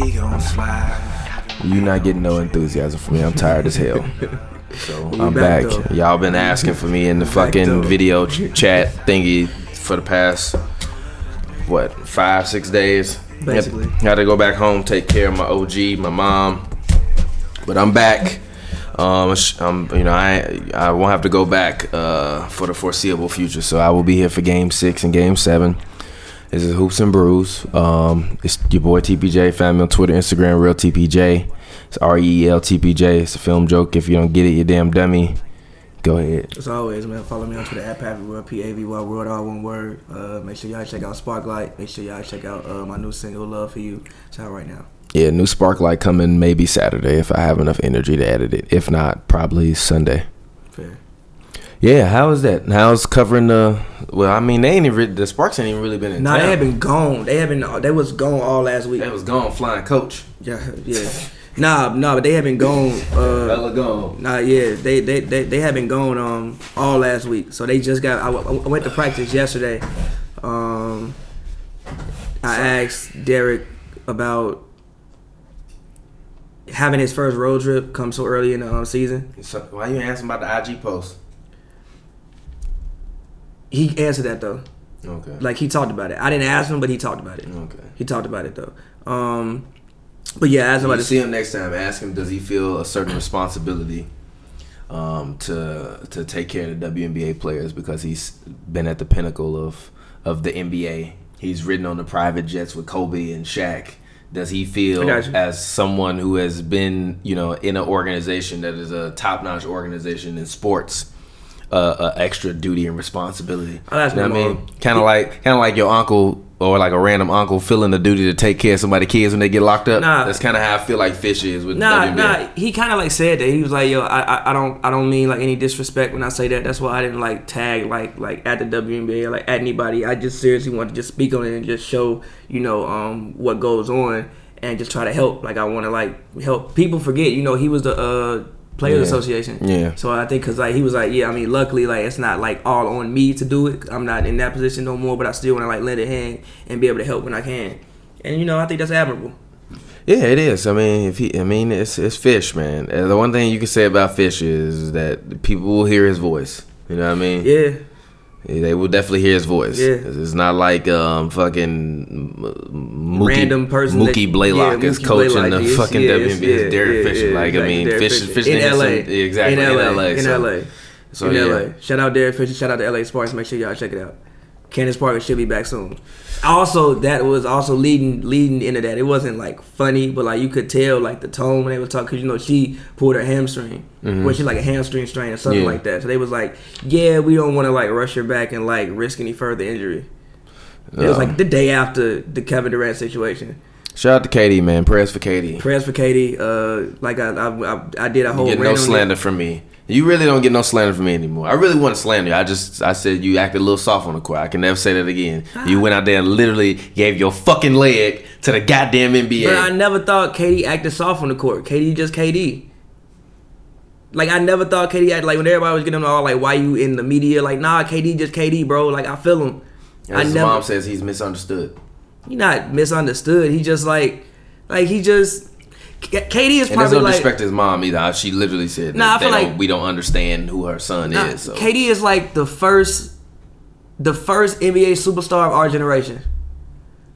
we gon' slide. You not getting no enthusiasm from me. I'm tired as hell. So I'm back, back. Y'all been asking for me in the fucking video ch- chat thingy for the past what five six days. Basically. Had, had to go back home, take care of my OG, my mom. But I'm back. Um, um, you know, I I won't have to go back uh, for the foreseeable future. So I will be here for Game Six and Game Seven. This is Hoops and Brews. Um, it's your boy TPJ. Find me on Twitter, Instagram, real TPJ. It's R E E L T P J. It's a film joke. If you don't get it, you damn dummy. Go ahead. As always, man, follow me on Twitter at Pappy World, P A V Y World, all one word. Uh, make sure y'all check out Sparklight. Make sure y'all check out uh, my new single, Love for You. It's out right now. Yeah, new Sparklight coming maybe Saturday if I have enough energy to edit it. If not, probably Sunday. Fair. Yeah, how is that? How's covering the? Well, I mean, they ain't even the Sparks ain't even really been in Nah, town. they have been gone. They have been. They was gone all last week. They was gone flying coach. Yeah, yeah. Nah, nah, but they have been gone. Uh, gone. Nah, yeah, they they they, they have been gone um all last week. So they just got. I went to practice yesterday. Um, I asked Derek about having his first road trip come so early in the um, season. So, why you asking about the IG post? He answered that though. Okay. Like he talked about it. I didn't ask him, but he talked about it. okay. He talked about it though. Um, but yeah, I him When about you see him next time, ask him does he feel a certain responsibility um, to to take care of the WNBA players because he's been at the pinnacle of of the NBA. He's ridden on the private jets with Kobe and Shaq. Does he feel as someone who has been, you know, in an organization that is a top-notch organization in sports, uh, a extra duty and responsibility? I'll ask you know what I mean? Kind of like, kind of like your uncle or like a random uncle feeling the duty to take care of somebody's kids when they get locked up. Nah. That's kind of how I feel like Fish is with Nah, nah. He kind of like said that. He was like, "Yo, I, I, I don't, I don't mean like any disrespect when I say that. That's why I didn't like tag like, like at the WNBA or like at anybody. I just seriously wanted to just speak on it and just show, you know, um, what goes on and just try to help. Like I want to like help people forget. You know, he was the uh Players Yeah. Association. Yeah. So I think because like he was like, yeah, I mean, luckily like it's not like all on me to do it. I'm not in that position no more, but I still want to like lend a hand and be able to help when I can. And you know, I think that's admirable. Yeah, it is. I mean, if he, I mean, it's it's Fish, man. The one thing you can say about Fish is that people will hear his voice. You know what I mean? Yeah. They will definitely hear his voice. Yeah. It's not like um fucking Mookie, Random person that- Mookie Blaylock yeah, is Mookie coaching Blaylock the is, fucking yeah, WNBA. yeah, Derek yeah, Fisher. yeah, like I mean, Derek Fisher. Fish in LA, some- exactly in LA, in LA. in so, LA, So in yeah. LA. Shout out Derek Fisher. Shout out to LA Sparks. Make sure y'all check it out. Candace Parker should be back soon. Also, that was also leading leading into that. It wasn't like funny, but like you could tell like the tone when they were talking because you know she pulled her hamstring, where she like a hamstring strain or something Mm-hmm. Yeah. like that. So they was like, yeah, we don't want to like rush her back and like risk any further injury. It was Um, like the day after the Kevin Durant situation. Shout out to KD, man. Prayers for KD. Prayers for KD. Uh, like I I, I, I did a whole You get no slander from me. You really don't get no slander from me anymore. I really want to slander you. I just I said you acted a little soft on the court. I can never say that again. You ah. went out there and literally gave your fucking leg to the goddamn NBA. But I never thought KD acted soft on the court. Katie just KD. Like I never thought KD acted like when everybody was getting all like, why you in the media? Like nah, KD just KD, bro. Like I feel him. I his never. mom says, he's misunderstood. He not misunderstood. He just like, like he just. K- KD is And there's probably no like. disrespect to his mom either. She literally said, Nah, I feel like- don't, we don't understand who her son Nah, is. So. KD is like the first, the first NBA superstar of our generation.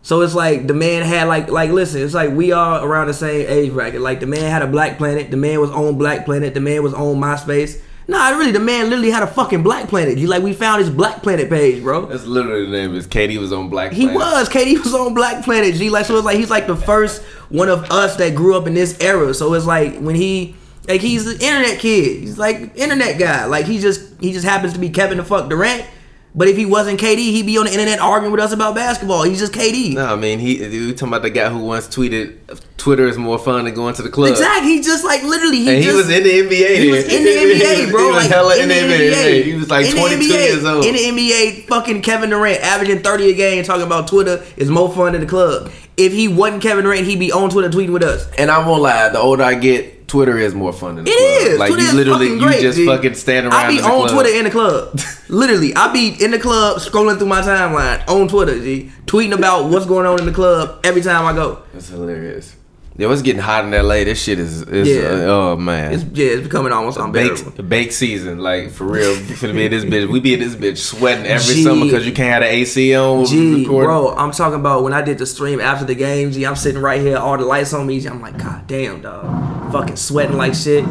So it's like the man had like like listen, it's like we are around the same age bracket. Like the man had a Black Planet, the man was on Black Planet, the man was on MySpace. Nah, really, the man literally had a fucking Black Planet. You like we found his Black Planet page, bro. That's literally the name. Is KD was on Black. He was. KD was on Black Planet. G like so it's like he's like the first one of us that grew up in this era. So it's like when he like he's the internet kid. He's like internet guy. Like he just he just happens to be Kevin the fuck Durant. But if he wasn't KD, he'd be on the internet arguing with us about basketball. He's just KD. No, I mean he. We talking about the guy who once tweeted, "Twitter is more fun than going to the club." Exactly. He just like literally he And he was in the NBA. He was in the NBA, bro. he was like hella in the NBA. He was like In 22 NBA, years old. In the NBA, fucking Kevin Durant averaging 30 a game, talking about Twitter is more fun than the club. If he wasn't Kevin Durant, he'd be on Twitter tweeting with us. And I won't lie, the older I get, Twitter is more fun than the It club. is. Like Twitter you is literally, fucking you great, just G. fucking stand around. I be in the on club. Twitter in the club. Literally, I be in the club scrolling through my timeline on Twitter, G, tweeting about what's going on in the club every time I go. That's hilarious. Yo, it's getting hot in LA. This shit is, is Yeah. uh, oh man. It's yeah, it's becoming almost unbearable. Bake, bake season, like for real. Finna be in this bitch. We be in this bitch sweating every Gee. summer because you can't have the AC on. Gee, recording. bro, I'm talking about when I did the stream after the game. Gee, I'm sitting right here, all the lights on me. Gee, I'm like, God damn, dog, fucking sweating like shit.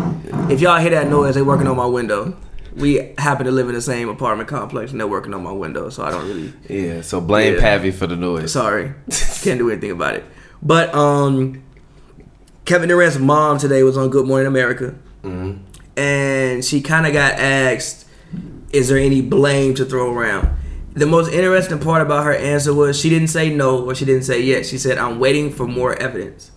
If y'all hear that noise, they working on my window. We happen to live in the same apartment complex, and they're working on my window, so I don't really. Yeah, so blame Yeah. Pavi for the noise. Sorry, can't do anything about it. But um, Kevin Durant's mom today was on Good Morning America, mm-hmm. and she kind of got asked, "Is there any blame to throw around?" The most interesting part about her answer was she didn't say no or she didn't say yes. She said, "I'm waiting for more evidence."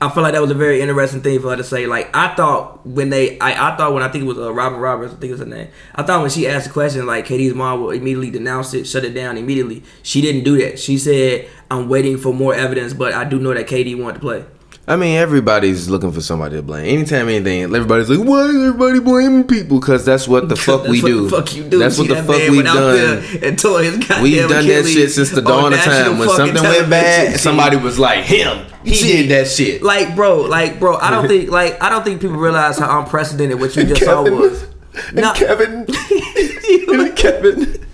I feel like that was a very interesting thing for her to say. Like I thought when they, I, I thought when I think it was uh, Robin Roberts, I think it was her name. I thought when she asked the question, like KD's mom will immediately denounce it, shut it down immediately. She didn't do that. She said, "I'm waiting for more evidence, but I do know that KD wanted to play." I mean, everybody's looking for somebody to blame. Anytime anything, everybody's like, "Why is everybody blaming people?" Because that's what the fuck That's we what do. The fuck you do. That's what the that fuck we've done. And tore his goddamn We've done that shit since the dawn of time. When something went bad, somebody was like, "Him, he did that shit." Like, bro, like, bro, I don't think, like, I don't think people realize how unprecedented what you just saw was. Nah. Kevin, and Kevin,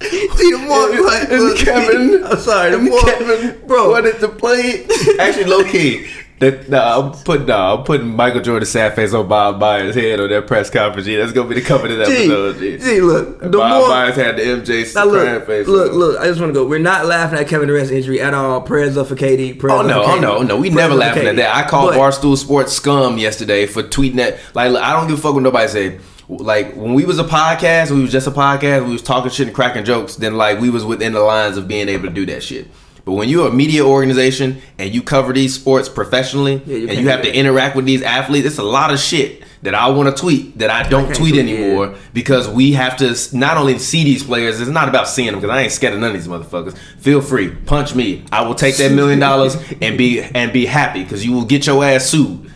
See the more, like, and look, Kevin, I'm sorry, the and more, Kevin, bro. wanted to play. Actually, low key. That, nah, I'm putting nah, I'm putting Michael Jordan's sad face on Bob Myers' head on that press conference. G. That's gonna be the cover of that Gee, episode. G. gee, look, the Bob more. Myers had the MJ Now look, face. look, on. look. I just want to go. We're not laughing at Kevin Durant's injury at all. Prayers up for KD. Prayers Oh up no, for oh KD. no, oh, no. We Prayers never laughing at that. I called But- Barstool Sports scum yesterday for tweeting that. Like, I don't give a fuck what nobody say. Like when we was a podcast, we was just a podcast. We was talking shit and cracking jokes. Then like we was within the lines of being able to do that shit. But when you're a media organization and you cover these sports professionally Yeah, you and you have to interact with these athletes, it's a lot of shit that I want to tweet that I don't can't tweet tweet, anymore because we have to not only see these players. It's not about seeing them because I ain't scared of none of these motherfuckers. Feel free, punch me. I will take that million dollars and be and be happy because you will get your ass sued.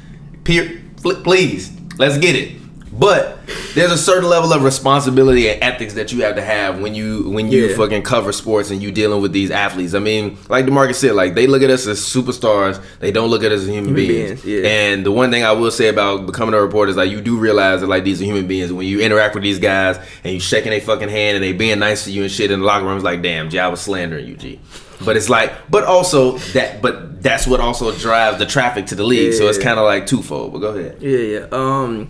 Peer, please, let's get it. But there's a certain level of responsibility and ethics that you have to have when you when you Yeah. fucking cover sports and you dealing with these athletes. I mean, like Demarcus said, like they look at us as superstars. They don't look at us as human, beings. beings, yeah. And the one thing I will say about becoming a reporter is like you do realize that like these are human beings. When you interact with these guys and you shaking their fucking hand and they being nice to you and shit in the locker room, it's like, damn, G, I was slandering you, G. But it's like, but also that, but that's what also drives the traffic to the league. So it's kind of like twofold. But go ahead. Yeah, yeah. Um,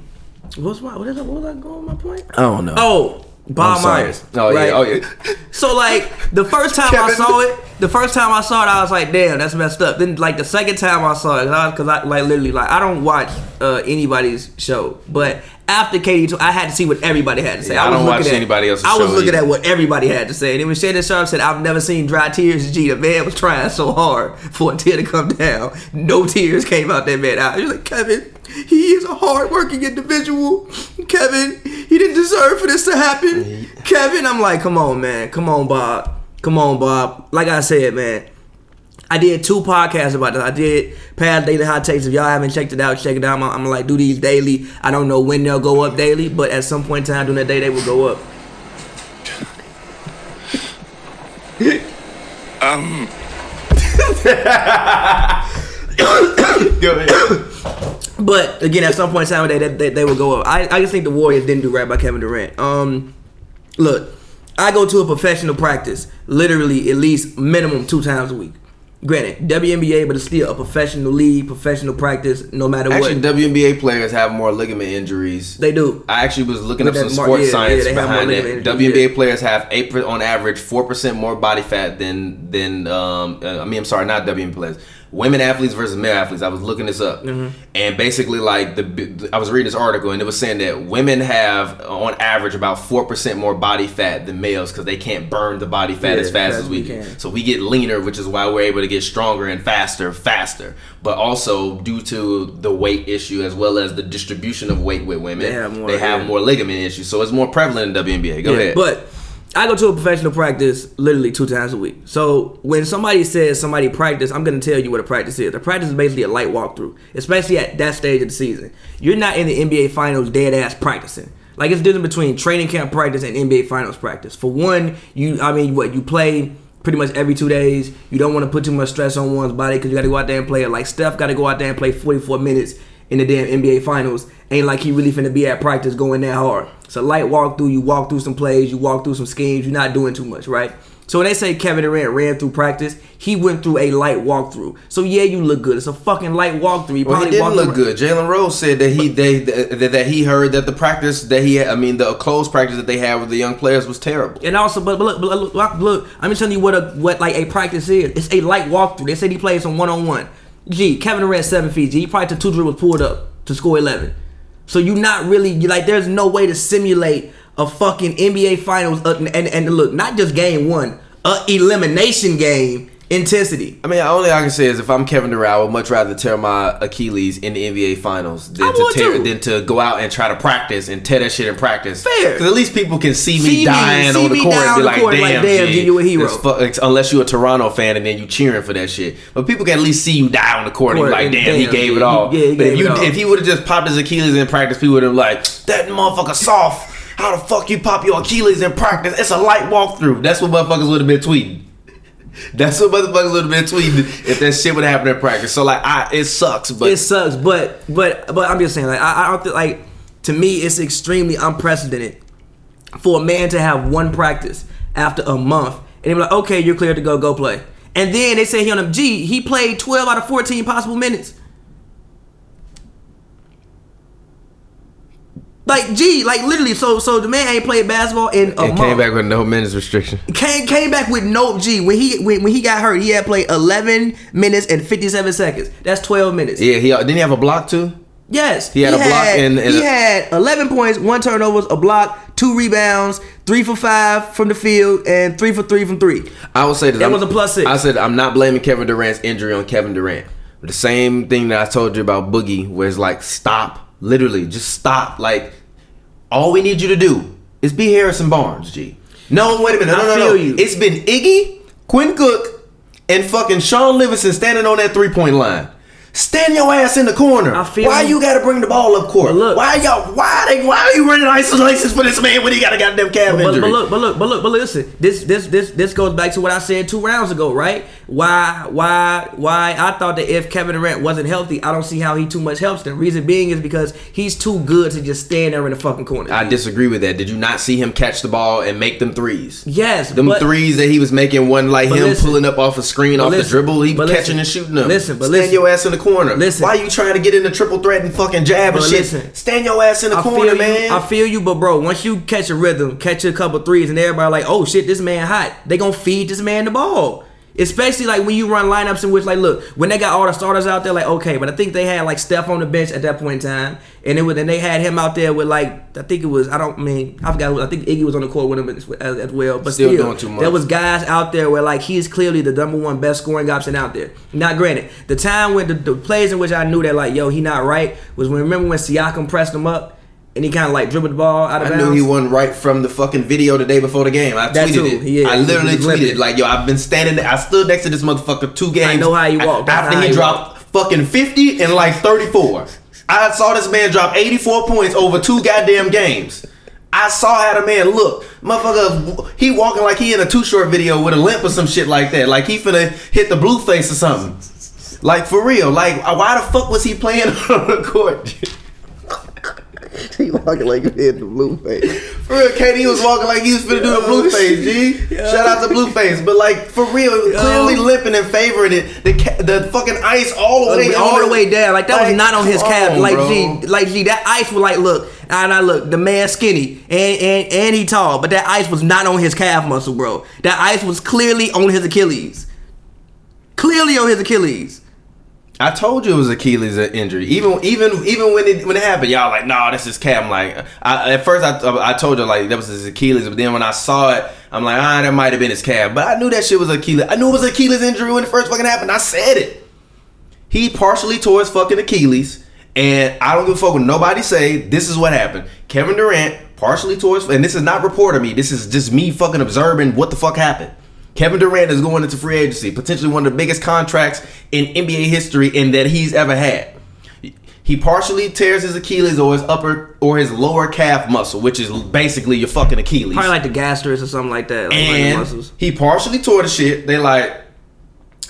what's my what is that? What was I going? My point? I don't know. Oh, Bob Myers. Oh right? yeah. Oh yeah. So like the first time I saw it, the first time I saw it, I was like, "Damn, that's messed up." Then like the second time I saw it, because I, like literally like I don't watch uh, anybody's show, but after KD, I had to see what everybody had to say. Yeah, I was don't looking watch at, anybody else's I was show looking either. at what everybody had to say, and then when Shannon Sharpe said, "I've never seen dry tears," Gee, the man was trying so hard for a tear to come down. No tears came out that man out. He was like, "Kevin, he is a hardworking individual. Kevin, he didn't deserve for this to happen." Kevin, I'm like, "Come on, man. Come on, Bob. Come on, Bob." Like I said, man. I did two podcasts about this. I did past daily hot takes. If y'all haven't checked it out, check it out. I'm, I'm gonna like do these daily. I don't know when they'll go up daily, but at some point in time during the day they will go up. Go ahead. But again, at some point in time they, they, they will go up. I, I just think the Warriors didn't do right by Kevin Durant. Um, look, I go to a professional practice literally at least minimum two times a week. Granted, WNBA, but it's still a professional league, professional practice, no matter Actually, what. WNBA players have more ligament injuries. They do. I actually was looking up some sports yeah, science yeah, they have more behind it. WNBA yeah. players have eight on average four percent more body fat than than um uh, I mean I'm sorry not WNBA players women athletes versus male athletes. I was looking this up Mm-hmm. and basically like the I was reading this article and it was saying that women have on average about four percent more body fat than males because they can't burn the body fat Yeah, as fast as we we can. can. So we get leaner, which is why we're able to get stronger and faster, faster. But also due to the weight issue as well as the distribution of weight with women, They have more, they have more ligament issues. So it's more prevalent in WNBA. Go Yeah, ahead. But I go to a professional practice literally two times a week. So when somebody says somebody practice, I'm gonna tell you what a practice is. A practice is basically a light walkthrough, especially at that stage of the season. You're not in the NBA finals dead ass practicing. Like it's different between training camp practice and NBA finals practice. For one, you I mean what you play pretty much every two days. You don't want to put too much stress on one's body because you got to go out there and play. it. Like Steph got to go out there and play 44 minutes in the damn NBA Finals. Ain't like he really finna be at practice going that hard. It's a light walkthrough. You walk through some plays. You walk through some schemes. You're not doing too much, right? So when they say Kevin Durant ran through practice, he went through a light walkthrough. So yeah, you look good. It's a fucking light walkthrough. He Well, he didn't look around- good. Jalen Rose said that he they that, that he heard that the practice that he had, I mean the close practice that they had with the young players was terrible. And also, but, but look, but look, look, look, I'm just telling you what a what like a practice is. It's a light walkthrough. They said he played some one on one. Gee, Kevin Durant seven feet. G, he probably took two dribbles pulled up to score eleven. So you not really like. There's no way to simulate a fucking NBA Finals uh, and, and and look, not just game one, a elimination game intensity. I mean, the only I can say is if I'm Kevin Durant, I would much rather tear my Achilles in the NBA Finals than I to tear than to go out and try to practice and tear that shit in practice. Fair. because at least people can see me See me- dying see on the court and be like, court, "Damn, like, damn, you a hero." fu- unless you're a Toronto fan and then you cheering for that shit. But people can at least see you die on the court, and be like, and "Damn, he gave it all." yeah, but if you if he would have just popped his Achilles in practice, people would have like, "That motherfucker soft." How the fuck you pop your Achilles in practice? It's a light walkthrough. That's what motherfuckers would have been tweeting. That's what motherfuckers would have been tweeting if that shit would happen in practice. So like, I it sucks, but it sucks, but but but I'm just saying, like I, I don't think like to me it's extremely unprecedented for a man to have one practice after a month and they be like, okay, you're cleared to go, go play. And then they say he on G, he played 12 out of 14 possible minutes. Like G, like literally, so so the man ain't played basketball in a it month. came back with no minutes restriction. Came came back with no G when he when, when he got hurt. He had played 11 minutes and 57 seconds. That's 12 minutes. Yeah, he didn't he have a block too. Yes, He had a block and- and he a- had 11 points, one turnovers, a block, two rebounds, three for five from the field, and three for three from three. I would say that That was a plus six. I said I'm not blaming Kevin Durant's injury on Kevin Durant. The same thing that I told you about Boogie, was like stop, literally just stop. Like all we need you to do is be Harrison Barnes, G. No, wait a minute, no, no, no, no. It's been Iggy, Quinn Cook, and fucking Shaun Livingston standing on that three point line. Stand your ass in the corner. I feel why you. you gotta bring the ball up court? Look- why y'all? Why they? Why are you running isolations for this man when he got a goddamn calf But, injury? but look, but look, but look, but listen. This this this this goes back to what I said two rounds ago, right? Why why why I thought that if Kevin Durant wasn't healthy, I don't see how he too much helps The Reason being is because he's too good to just stand there in the fucking corner. I disagree with that. Did you not see him catch the ball and make them threes? yes, Them but, threes that he was making wasn't like him listen. pulling up off a screen But off the dribble. He catching listen. and shooting them. Listen, but stand listen. your ass in the corner. Listen. Why you trying to get in the triple threat and fucking jab and shit? listen. Stand your ass in the I corner, man. I feel you, but bro, once you catch a rhythm, catch a couple threes, and everybody like, oh shit, this man hot. They gonna feed this man the ball. Especially like when you run lineups in which like, look, when they got all the starters out there, like okay, but I think they had like Steph on the bench at that point in time, and it was, and they had him out there with like, I think it was, I don't I mean, I forgot, who- I think Iggy was on the court with him as, as, well, but Still still, doing too much. there was guys out there where like he's clearly the number one best scoring option out there. Now, granted, the time when the, the plays in which I knew that like, yo, he not right was when remember when Siakam pressed him up and he kind of like dribbled the ball out of I bounds. knew he wasn't right from the fucking video the day before the game. I That tweeted too. it. Yeah, I literally tweeted limping. like, yo, I've been standing there. I stood next to this motherfucker two games. I know how he walked. After he he dropped fucking 50 and like 34. I saw this man drop 84 points over two goddamn games. I saw how the man look. Motherfucker, he walking like he in a too short video with a limp or some shit like that. Like he finna hit the blue face or something. Like for real. Like why the fuck was he playing on the court? he walking like he hit the blue face. For real, KD was walking like he was finna do the blue face, G. Shout out to Blueface. But like for real, clearly limping and favoring it. The ca- the fucking ice all the uh, way all the way down, like that was not on his calf. Like bro. G, like G, that ice was like, look, and I look, the man skinny and and and he tall, but that ice was not on his calf muscle, bro. That ice was clearly on his Achilles. Clearly on his Achilles. I told you it was Achilles injury. Even even even when it when it happened, y'all like, nah, this is Cam. Like, I, at first I I told you like that was his Achilles, but then when I saw it, I'm like, ah, that might have been his calf. But I knew that shit was Achilles. I knew it was Achilles injury when it first fucking happened. I said it. He partially tore his fucking Achilles, and I don't give a fuck what nobody say. This is what happened. Kevin Durant partially tore his, and this is not reporting me. This is just me fucking observing what the fuck happened. Kevin Durant is going into free agency, potentially one of the biggest contracts in NBA history and that he's ever had. He partially tears his Achilles or his upper or his lower calf muscle, which is basically your fucking Achilles. Probably like the gastrus or something like that. Like one of the and he partially tore the shit. They like,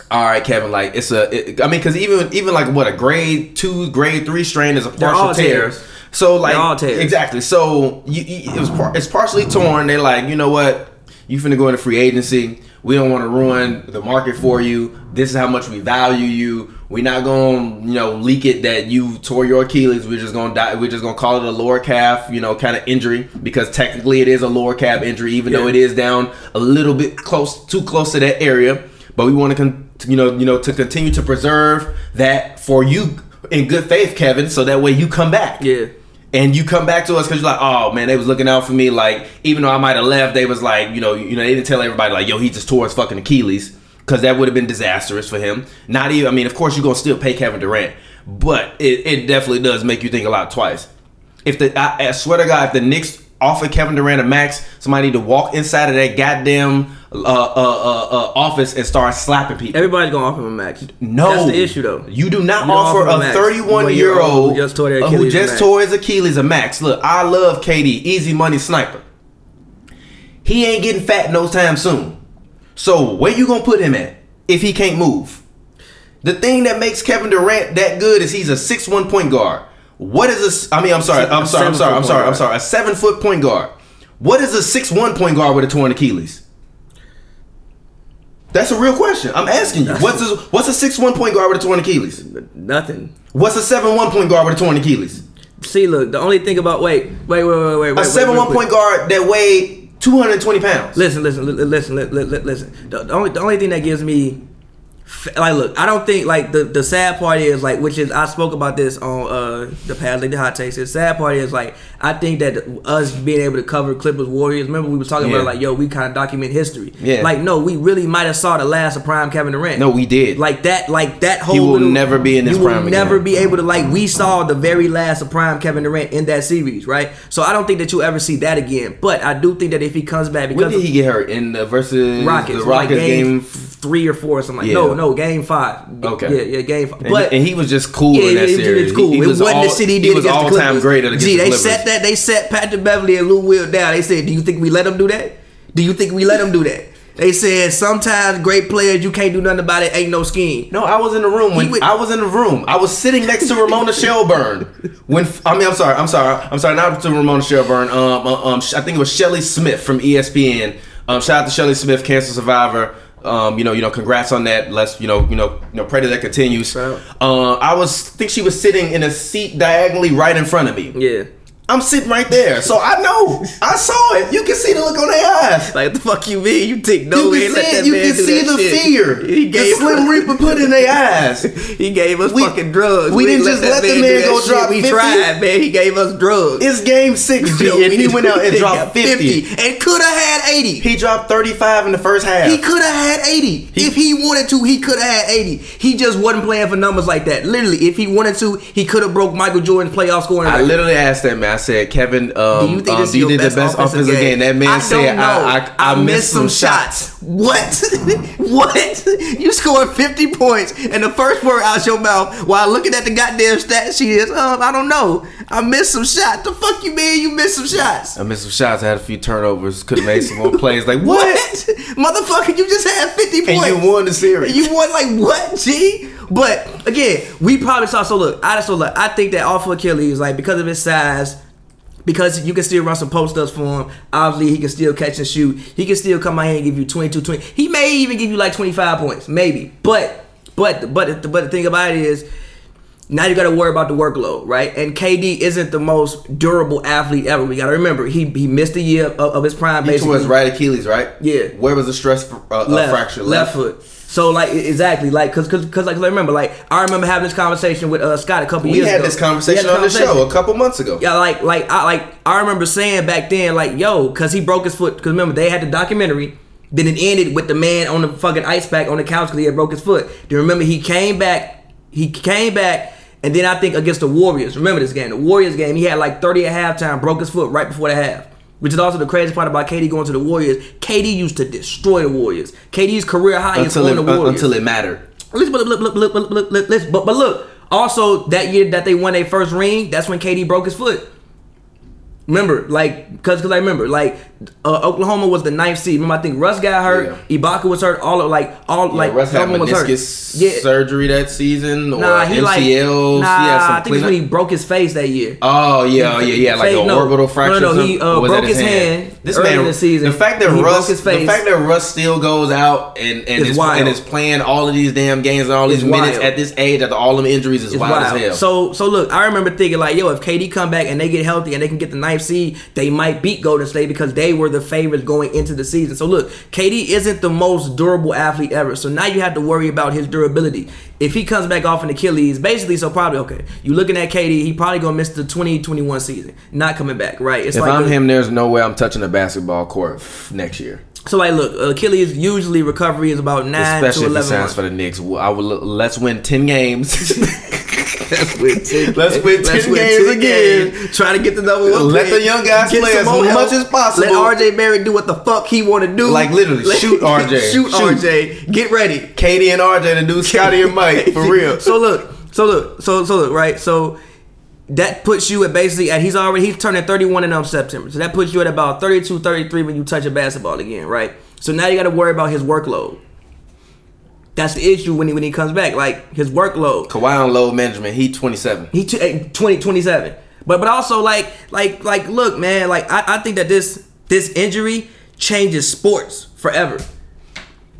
all right, Kevin. Like it's a. It, I mean, because even even like what a grade two, grade three strain is a partial all tear. tears. So like all tears. exactly. So you, you, it was par- it's partially torn. They like, you know what? You finna go into free agency. We don't want to ruin the market for you. This is how much we value you. We're not gonna, you know, leak it that you tore your Achilles. We're just gonna die. We're just gonna call it a lower calf, you know, kind of injury because technically it is a lower calf injury, even though it is down a little bit close, too close to that area. But we want to, con- you know, you know, to continue to preserve that for you in good faith, Kevin, so that way you come back Yeah. And you come back to us because you're like, oh man, they was looking out for me. Like, even though I might have left, they was like, you know, you know, they didn't tell everybody like, yo, he just tore his fucking Achilles because that would have been disastrous for him. Not even, I mean, of course, you're gonna still pay Kevin Durant, but it, it definitely does make you think a lot twice. If the, I, I swear to God, if the Knicks offer Kevin Durant a max, somebody need to walk inside of that goddamn uh, uh, uh, uh, office and start slapping people. Everybody's gonna offer him a max. No, that's the issue though. You do not You offer offer a 31 year old who just tore their uh, who just tore his Achilles a max. Look, I love KD, easy money sniper. He ain't getting fat no time soon. So where you gonna put him at if he can't move? The thing that makes Kevin Durant that good is he's a six one point guard. What is this? I mean, I'm sorry, I'm sorry, I'm sorry, I'm sorry, I'm sorry. A seven foot point guard. What is a six one point guard with a torn Achilles? That's a real question. I'm asking you. What's a, what's a six one point guard with a torn Achilles? Nothing. What's a seven one point guard with a torn Achilles? See, look, the only thing about wait, wait, wait, wait, wait, A wait, seven wait, one wait, point guard that weighed 220 pounds. Listen, listen, li- li- listen, li- li- li- listen. The, the only the only thing that gives me like look, I don't think like the the sad part is like which is I spoke about this on uh the past like the hot takes. The sad part is like I think that us being able to cover Clippers Warriors. Remember we was talking Yeah. about like yo we kind of document history. Yeah. Like no, we really might have saw the last of prime Kevin Durant. No, we did. Like that, like that whole. He will little- never be in his You will prime never again. be able to like. We saw the very last of prime Kevin Durant in that series, right? So I don't think that you'll ever see that again. But I do think that if he comes back because when did he get hurt in the versus Rockets, the like Rockets game, game? three or four or something. Like Yeah. No, no, game five. Okay. yeah, yeah, game five. And, But and he was just cool yeah, in that it, series. it's cool. He, he it was wasn't all, the he did he was all time great against Gee, the they set that. They set Patrick Beverley and Lou Will down. They said, "Do you think we let him do that? Do you think we let him do that?" They said sometimes great players you can't do nothing about it. Ain't no scheme. No, I was in the room when would- I was in the room. I was sitting next to Ramona Shelburne. When I mean, I'm sorry, I'm sorry, I'm sorry, not to Ramona Shelburne. Um, uh, um, I think it was Shelley Smith from ESPN. Um, shout out to Shelley Smith, cancer survivor. Um, you know, you know, congrats on that. Let's, you know, you know, you know, pray that that continues. Uh, I was think she was sitting in a seat diagonally right in front of me. Yeah. I'm sitting right there, so I know. I saw it. You can see the look on their eyes. Like the fuck you mean? You think no You way? can see it. You can see the shit. fear. He the gave Slim Reaper put in their eyes. He gave us We- fucking drugs. we didn't didn't just let the that man go shit. drop We 50. tried, man. He gave us drugs. It's game six, G, and he went out and dropped got 50. and could have had 80. He dropped 35 in the first half. He could have had 80. if he wanted to, he could have had 80. He just wasn't playing for numbers like that. Literally, if he wanted to, he could have broke Michael Jordan's playoff scoring I record. literally asked that man. I said, Kevin, um, Do you think um, this you did your the best offensive offensive game? That man I said, don't. I, I, I, missed some shots. What? what? You scored 50 points, and the first word out your mouth while looking at the goddamn stat sheet is, um, I don't know. I missed some shots. The fuck you mean you missed some shots? I missed some shots. I had a few turnovers. Could have made some more plays. Like What? what? Motherfucker, you just had 50 And points. you won the series. You won like what, G? But again, we probably saw. So look, I just so look. I think that off of Achilles, like because of his size, because you can still run some post ups for him. Obviously, he can still catch and shoot. He can still come out here and give you 22, 20. He may even give you like 25 points, maybe. But but but but the thing about it is. Now you got to worry about the workload, right? And KD isn't the most durable athlete ever. We got to remember he he missed a year of, of his prime. He tore his right Achilles, right? Yeah. Where was the stress uh, uh, left, fracture? left foot. So like exactly like cause cause, cause like remember like I remember having this conversation with uh, Scott a couple We years ago. We had this conversation on the show a couple months ago. Yeah, like like I like I remember saying back then like yo cause he broke his foot cause remember they had the documentary. Then it ended with the man on the fucking ice pack on the couch because he had broke his foot. Do you remember he came back? He came back. And then I think against the Warriors, remember this game, the Warriors game, he had like 30 at halftime, broke his foot right before the half. Which is also the crazy part about KD going to the Warriors. KD used to destroy the Warriors. KD's career high is Until on it, the uh, Warriors. until it mattered. Listen, but look, but, but look, Also, that year that they won their first ring, that's when KD broke his foot. Remember, like, cause, cause I remember, like, uh, Oklahoma was the ninth seed. Remember, I think Russ got hurt, Ibaka was hurt, all of like, all Yeah, like, Russ had everyone was hurt. meniscus Yeah, surgery that season, or nah, he MCLs. like, nah, some I think when he broke his face that year. Oh yeah, yeah, yeah, like an no. orbital fracture. No, no, he, uh, broke his hand This early man, in the season. The fact that Russ, the fact that Russ still goes out and and is, and is playing all of these damn games and all these It's minutes wild. at this age, after all them injuries, is wild, wild. as hell. So so look, I remember thinking like, yo, if KD come back and they get healthy and they can get the ninth seed, they might beat Golden State because they were the favorites going into the season. So look, KD isn't the most durable athlete ever. So now you have to worry about his durability. If he comes back off an Achilles, basically, so probably okay. You looking at KD, he probably gonna miss the 2021 season, not coming back, right? It's if like I'm a- him, there's no way I'm touching a basketball court f- next year. So like, look, Achilles usually recovery is about nine Especially to if eleven signs months. for the Knicks. I will. Let's win ten games. Let's win 10, Let's win 10 games again. games. Try to get the number one. Let pick. the young guys Get play as much help. as possible. Let RJ Barrett do what the fuck he want to do. Like, literally, Let- shoot RJ. shoot, Shoot. RJ. Get ready. KD and RJ to do Scotty and Mike for real. So look, so look, so so look, right? So that puts you at basically at he's already he's turning 31 in um, September. So that puts you at about 32, 33 when you touch a basketball again, right? So now you got to worry about his workload. That's the issue when he when he comes back, like his workload. Kawhi on load management. He 27. He t- eh, 20, 27. But but also like like like look, man, like I, I think that this this injury changes sports forever.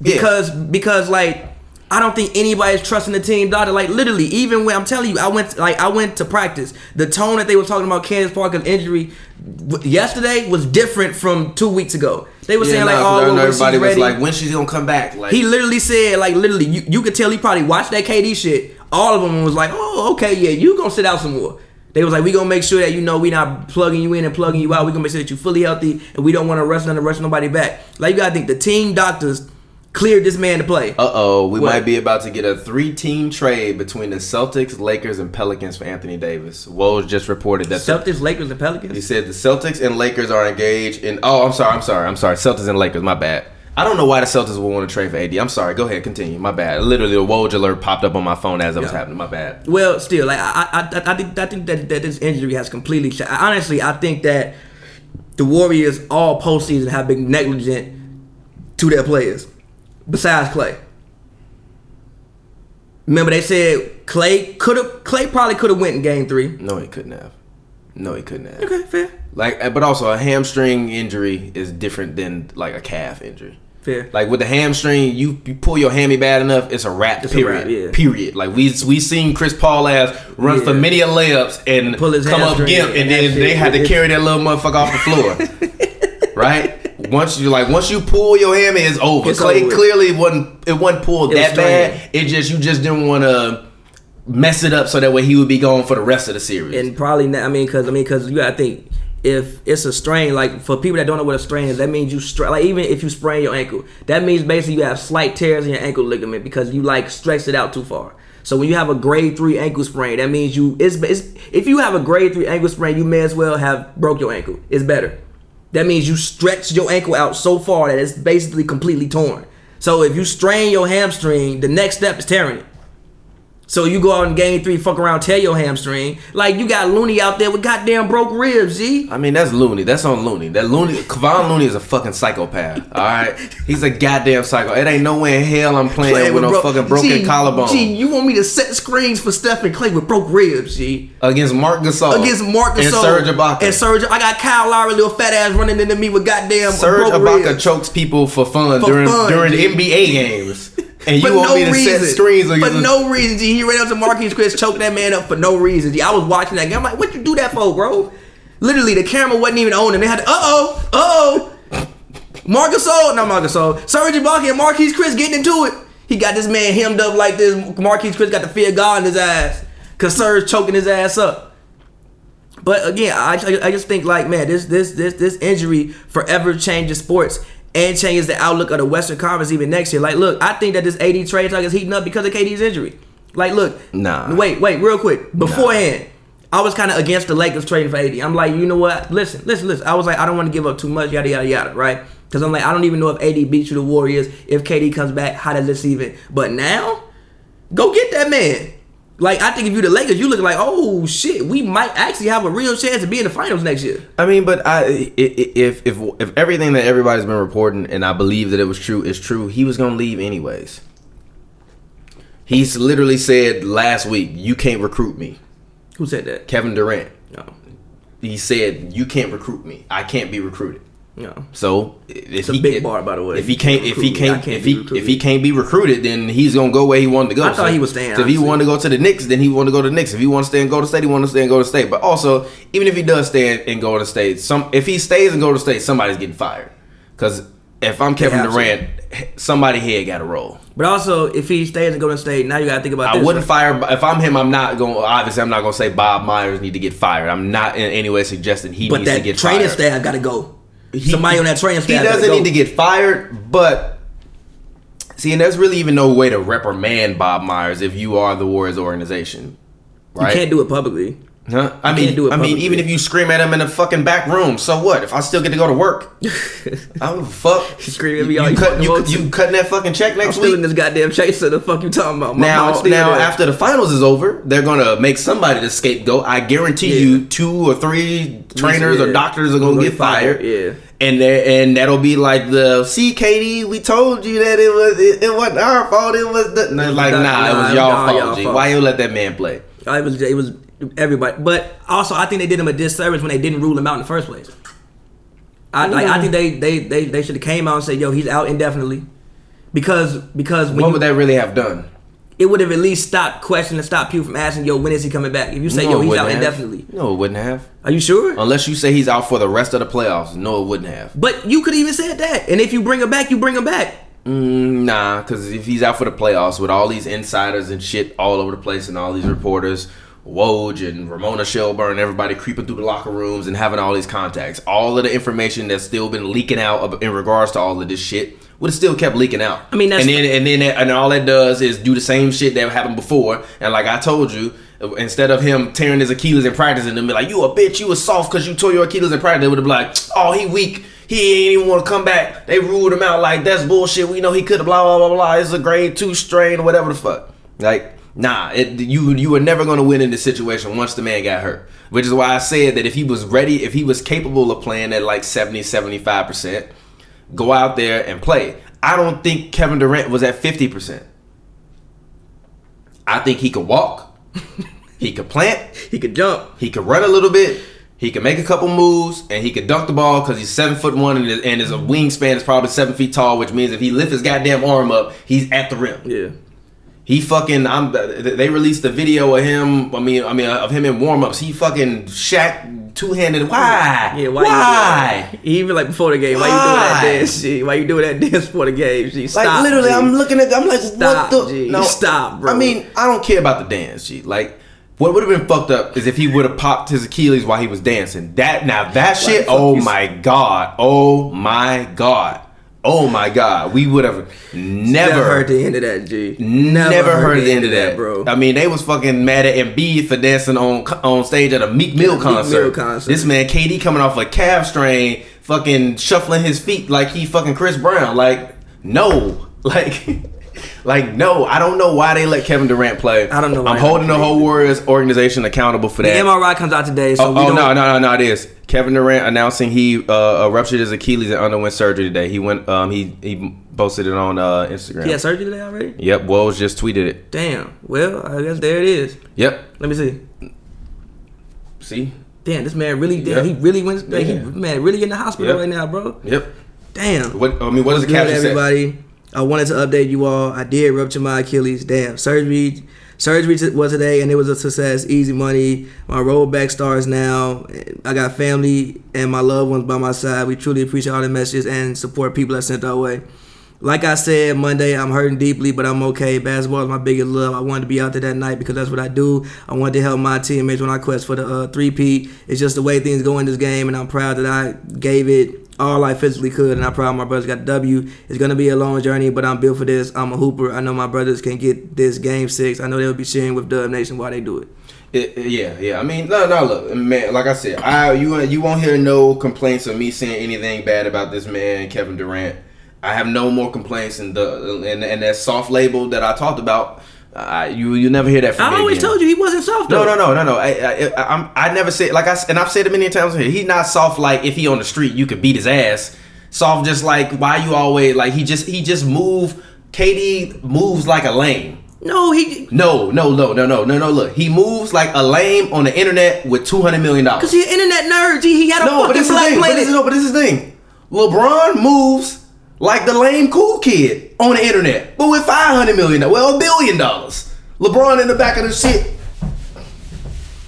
Yeah. Because because like I don't think anybody's trusting the team doctor. Like literally, even when I'm telling you, I went like I went to practice. The tone that they were talking about Candace Parker's injury w- yesterday was different from two weeks ago. They were saying like, oh, she's everybody was ready. like, when she's gonna come back? Like, He literally said, like, literally, you, you could tell he probably watched that KD shit. All of them was like, oh, okay, yeah, you gonna sit out some more. They was like, we gonna make sure that you know we not plugging you in and plugging you out. We gonna make sure that you're fully healthy and we don't want to rush none to rush nobody back. Like you gotta think the team doctors cleared this man to play. uh oh, we What? might be about to get a three-team trade between the Celtics, Lakers, and Pelicans for Anthony Davis. Woj just reported that. the- Celtics, Lakers, and Pelicans. he said the Celtics and Lakers are engaged in. Oh, I'm sorry, I'm sorry, I'm sorry. Celtics and Lakers. My bad. I don't know why the Celtics would want to trade for AD. I'm sorry. Go ahead, continue. My bad. Literally, the Woj alert popped up on my phone as it was Yeah. happening. My bad. Well, still, like I, I, I, I think, I think that, that this injury has completely. Honestly, I think that the Warriors all postseason have been negligent to their players, besides Clay. Remember, they said Clay could have. Clay probably could have went in Game Three. No, he couldn't have. No, he couldn't have. Okay, fair, Like, uh, but also a hamstring injury is different than like a calf injury. fair. Like with the hamstring, you, you pull your hammy bad enough, it's a wrap. It's a period. wrap, yeah. Period. Like we we seen Chris Paul ass run Yeah. for many a layups and Pull his come up gimp, and and then they had to carry that little motherfucker off the floor. right? Once you like once you pull your hammy, it's over. It's Clay over clearly wasn't it wasn't pulled It was that bad. It just you just didn't want to mess it up so that way he would be gone for the rest of the series. And probably not. I mean, because I mean, because you gotta think if it's a strain. Like for people that don't know what a strain is, that means you stra- like even if you sprain your ankle, that means basically you have slight tears in your ankle ligament because you like stretched it out too far. So when you have a grade three ankle sprain, that means you it's, it's if you have a grade three ankle sprain, you may as well have broke your ankle. It's better. That means you stretch your ankle out so far that it's basically completely torn. So if you strain your hamstring, the next step is tearing it. So you go out in game three, fuck around, tear your hamstring. Like you got Looney out there with goddamn broke ribs, G. I mean, that's Looney. That's on Looney. That Looney, Kevon Looney is a fucking psychopath. All right, he's a goddamn psycho. It ain't no way in hell I'm playing, with no bro- fucking broken G, collarbone G, you want me to set screens for Stephen Clay with broke ribs, G? against Marc Gasol. Against Marc Gasol. and Serge Ibaka. And Serge, I got Kyle Lowry, little fat ass running into me with goddamn Serge broke Ibaka ribs. chokes people for fun For during fun, during G. NBA games, and For you want no me to reason. set screens For no reason, G. He ran up to Marquese Chriss, choked that man up for no reason, G. I was watching that game. I'm like, what you do that for, bro? Literally, the camera wasn't even on, and they had to, uh oh, uh oh. Marcus Gasol, not Marcus Gasol, Serge Ibaka and Marquese Chriss getting into it. He got this man hemmed up like this. Marquese Chriss got the fear of God in his ass, cause Serge choking his ass up. But again, I, I, I just think like man, this this this this injury forever changes sports and changes the outlook of the Western Conference even next year. Like, look, I think that this AD trade talk is heating up because of KD's injury. Like, look, Nah. wait, wait, real quick, beforehand. I was kind of against the Lakers trading for AD. I'm like, you know what? Listen, listen, listen. I was like, I don't want to give up too much, yada yada yada, right? Because I'm like, I don't even know if AD beats you the Warriors. If KD comes back, how does this even? But now, go get that man. Like I think if you the Lakers, you look like, oh shit, we might actually have a real chance to be in the finals next year. I mean, but I if if if everything that everybody's been reporting and I believe that it was true is true, he was gonna leave anyways. He's literally said last week, "You can't recruit me." Who said that? Kevin Durant. No, He said, "You can't recruit me. I can't be recruited." No. So if It's a big bar, by the way. If he can't, if he Recruit me. I can't, can't if be he recruited. if he can't be recruited, then he's gonna go where he wanted to go. I thought he was staying, So if he wanted to go to the Knicks, then he wanted to go to the Knicks. If he wants to stay and go to state, he wants to stay and go to state. But also, even if he does stay and- go to state, some if he stays and go to state, somebody's getting fired. Because if I'm Kevin to. Durant, somebody here got to roll. But also, if he stays and Golden State, now you got to think about I this. wouldn't fire if I'm him. I'm not going. Obviously, I'm not going to say Bob Myers need to get fired. I'm not in any way suggesting he But needs to that get training fired. staff got to go. He- Somebody on that training He staff. gotta doesn't need to get fired, but see, and there's really even no way to reprimand Bob Myers if you are the Warriors organization, You can't do it publicly. Huh? I mean, do it I mean, even if you scream at him in a fucking back room, so what? If I still get to go to work, I give fuck. Scream at me you, all you, cut, you, you cutting that fucking check I'm next still in this goddamn chaser. The fuck you talking about? My Now, now there. after the finals is over, they're gonna make somebody the scapegoat. I guarantee Yeah. you, two or three trainers Yeah. or doctors are gonna get fired. Yeah. and and that'll be like the see, KD, we told you that it was it, it wasn't our fault. It was the, like, Nah, nah, it was y'all all fault. y'all fault. Why you let that man play? It was it was everybody, but also I think they did him a disservice when they didn't rule him out in the first place. I like, I think they they they, they should have came out and said, "Yo, he's out indefinitely," because because when What you, would that really have done? it would have at least stopped questioning and stopped people from asking, "Yo, when is he coming back?" If you say, No, "Yo, he's out have. indefinitely," No, it wouldn't have. are you sure? Unless you say he's out for the rest of the playoffs. No, it wouldn't have. But you could even said that, and if you bring him back, you bring him back. Mm, nah, because if he's out for the playoffs with all these insiders and shit all over the place and all these reporters, Woj and Ramona Shelburne, everybody creeping through the locker rooms and having all these contacts, all of the information that's still been leaking out in regards to all of this shit would have still kept leaking out. I mean, that's- and then and then and all that does is do the same shit that happened before. And like I told you. Instead of him tearing his Achilles in practice and then be like, "You a bitch, you was soft because you tore your Achilles in practice," they would have been like, "Oh, he weak, he ain't even want to come back." They ruled him out like that's bullshit. We know he could have blah blah blah blah. It's a grade two strain or whatever the fuck. Like, nah, it, you you were never gonna win in this situation once the man got hurt. Which is why I said that if he was ready, if he was capable of playing at like 70, 75 percent, go out there and play. I don't think Kevin Durant was at fifty percent. I think he could walk, he could plant, He could jump. he could run a little bit. He can make a couple moves and he can dunk the ball because he's seven foot one and his, and his wingspan is probably seven feet tall, which means if he lifts his goddamn arm up, he's at the rim. Yeah. He fucking. I'm. They released the video of him. I mean, I mean, of him in warm ups. He fucking Shaq two handed. Why? Yeah, why? Why? You doing that? Even like before the game, why, you doing that dance? G? Why you doing that dance before the game? G? Stop. Like literally, G. I'm looking at. I'm like, Stop, what the? G. Stop, bro. I mean, I don't care about the dance, G. Like, what would have been fucked up is if he would have popped his Achilles while he was dancing. That now that shit. Oh my god. Oh my god. Oh my god. We would have never Never heard the end of that, G. Never, heard the end of that, bro. I mean, they was fucking mad at Embiid for dancing on on stage at a Meek Mill concert. Mill concert. This man, KD, coming off a calf strain, fucking shuffling his feet like he fucking Chris Brown. Like, no, like, like no. I don't know why they let Kevin Durant play. I don't know why I'm holding the whole Warriors organization accountable for that. the. MRI comes out today, so Oh, we oh don't, no, no, no, no! It is Kevin Durant announcing he uh, uh, ruptured his Achilles and underwent surgery today. He went, um, he he posted it on uh, Instagram. He had surgery today already. Yep, Woj just tweeted it. Damn. Well, I guess there it is. Yep. Let me see. See? Damn, this man really. Damn, he really went. He man really in the hospital Yep. right now, bro. Yep. Damn. What I mean, what does the caption say? everybody. I wanted to update you all. I did rupture my Achilles. Damn, surgery. Surgery was today, and it was a success. Easy money. My road back starts now. I got family and my loved ones by my side. We truly appreciate all the messages and support people that sent our way. Like I said Monday, I'm hurting deeply, but I'm okay. Basketball is my biggest love. I wanted to be out there that night because that's what I do. I wanted to help my teammates when I quest for the uh, three-peat. It's just the way things go in this game, and I'm proud that I gave it all I physically could, and I'm proud my brothers got the W. It's gonna be a long journey, but I'm built for this. I'm a hooper. I know my brothers can get this game six. I know they'll be sharing with Dub Nation while they do it. It- yeah, yeah. I mean, no, no. Look, man. Like I said, I you you won't hear no complaints of me saying anything bad about this man, Kevin Durant. I have no more complaints, in the and that soft label that I talked about I, you you never hear that from I me always again. told you he wasn't soft. No, Though. no, no, no, no. I, I, I, I'm, I never said like I and I've said it many times here. He's not soft like if he on the street you could beat his ass. Soft just like why you always like he just he just move. KD moves like a lame. No, he No, no, no, no, no, no, no. Look, he moves like a lame on the internet with two hundred million dollars. because he an internet nerd. G. He had a No, but fucking is black thing. But this is, no, but this is the thing. LeBron moves like the lame cool kid on the internet, but with five hundred million, well, a billion dollars. LeBron in the back of the shit,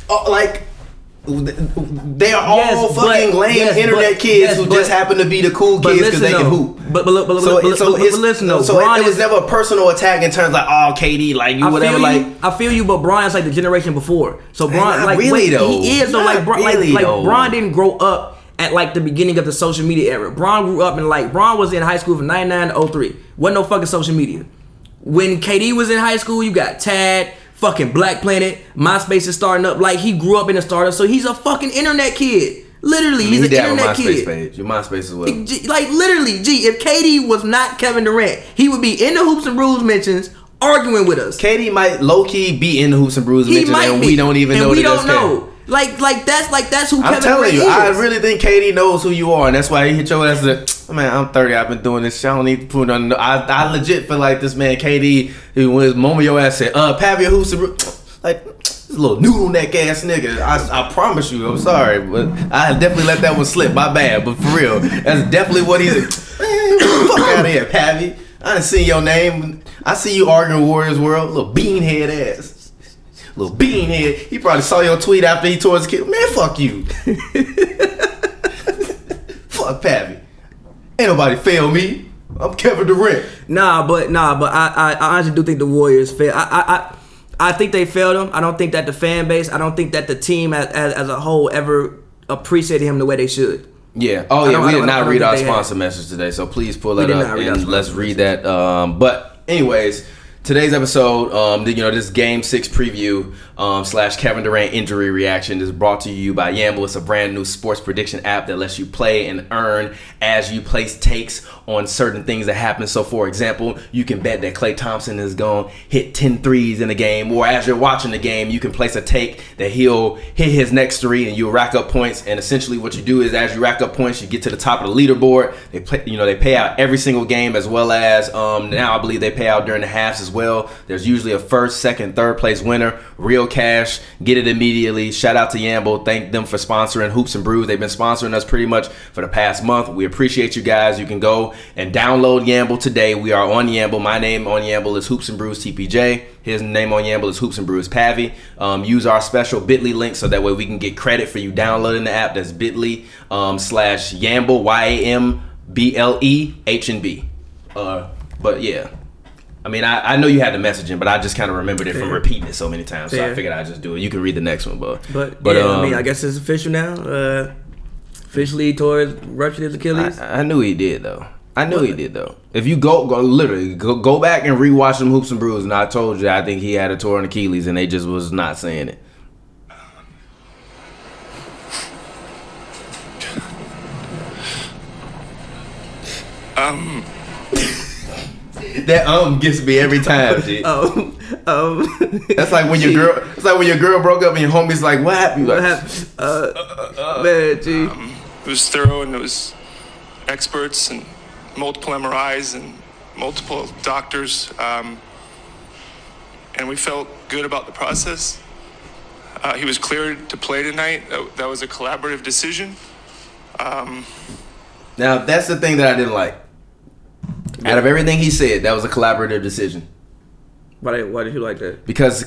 uh, like they are all Yes, but- fucking lame yes, internet but- kids yes, who but- just happen to be the cool kids because they can hoop. But but but, but, So, but, it- so but, it's but listen though. so it, Bron it was is- never a personal attack in terms like oh KD like you I whatever like you. I feel you, but Bron's like the generation before. So Bron, like, really, wait, though. he is though. Like, Bron, really, like, like, Bron didn't grow up at like the beginning of the social media era. Bron grew up in like Bron was in high school from '99 to 03. Wasn't no fucking social media. When KD was in high school, you got Tad, fucking Black Planet, MySpace is starting up. Like he grew up in a startup, so he's a fucking internet kid. Literally, he's he an did have a internet MySpace kid. page. Your MySpace as well. Like literally, gee, if KD was not Kevin Durant, he would be in the Hoops and Brews mentions arguing with us. KD might low key be in the Hoops and Brews He mention, and be. we don't even and know. we don't know. Like, like that's like that's who I'm Kevin telling Durant you, I really think KD knows who you are, and that's why he hit your ass. Man, I'm 30. I've been doing this. shit. I don't need to put on. I, I legit feel like this man KD. He when his moment your ass said, "Uh, Pavy who's like this little noodle neck ass nigga." I, I promise you, I'm sorry, but I definitely let that one slip. My bad, but for real, that's definitely what he's. Man, fuck out of here, Pavy. I didn't see your name. I see you arguing Warriors World, little beanhead ass. Little bean beanhead. He probably saw your tweet after he tore his kid. Man, fuck you. fuck Pavy. Ain't nobody fail me. I'm Kevin Durant. Nah, but nah, but I, I, I honestly do think the Warriors failed. I, I, I, I think they failed him. I don't think that the fan base, I don't think that the team as, as, as a whole ever appreciated him the way they should. Yeah. Oh yeah. We did not read our they had- sponsor message today, so please pull that up not read and let's sponsor read that. Um, but anyways, today's episode, um, you know, this Game Six preview um, slash Kevin Durant injury reaction is brought to you by Yamble. It's a brand new sports prediction app that lets you play and earn as you place takes on certain things that happen. So, for example, you can bet that Klay Thompson is going to hit 10 threes in the game, or as you're watching the game, you can place a take that he'll hit his next three and you'll rack up points. And essentially, what you do is as you rack up points, you get to the top of the leaderboard. They play, you know, they pay out every single game as well as um, now I believe they pay out during the halves as well. There's usually a first, second, third place winner, real cash. Get it immediately. Shout out to Yamble. Thank them for sponsoring Hoops and Brews. They've been sponsoring us pretty much for the past month. We appreciate you guys. You can go and download Yamble today. We are on Yamble. My name on Yamble is Hoops and Brews TPJ. His name on Yamble is Hoops and Brews Pavy. Um, use our special Bitly link so that way we can get credit for you downloading the app. That's Bitly um, slash Yamble Y A M B L E H and B. Uh, but yeah. I mean, I, I know you had the messaging, but I just kind of remembered it from repeating it so many times. So I figured I'd just do it. You can read the next one, but But, but yeah, um, I mean, I guess it's official now. Uh, officially towards ruptured his Achilles. I, I knew he did though. I knew he did though. If you go, go literally go, go back and rewatch some hoops and brews, and I told you I think he had a torn Achilles, and they just was not saying it. Um, That um gets me every time. G. um, um, That's like when your girl. It's like when your girl broke up and your homie's like, "What happened?" You what like, happened? Uh, man, gee. it was thorough and it was experts and multiple MRIs and multiple doctors. Um, and we felt good about the process. Uh, he was cleared to play tonight. That, that was a collaborative decision. Now that's the thing that I didn't like. Out of everything he said, that was a collaborative decision. Why, why did you like that? because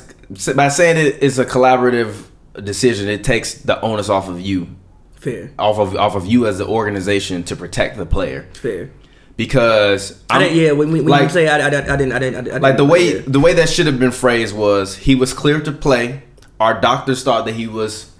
by saying it is a collaborative decision, it takes the onus off of you, Fair, off of off of you as the organization to protect the player. fair. Because I I'm- didn't, yeah, when, when like, you say I, I, I didn't, I didn't, I didn't, I like the way yeah. the way that should have been phrased was he was cleared to play. Our doctors thought that he was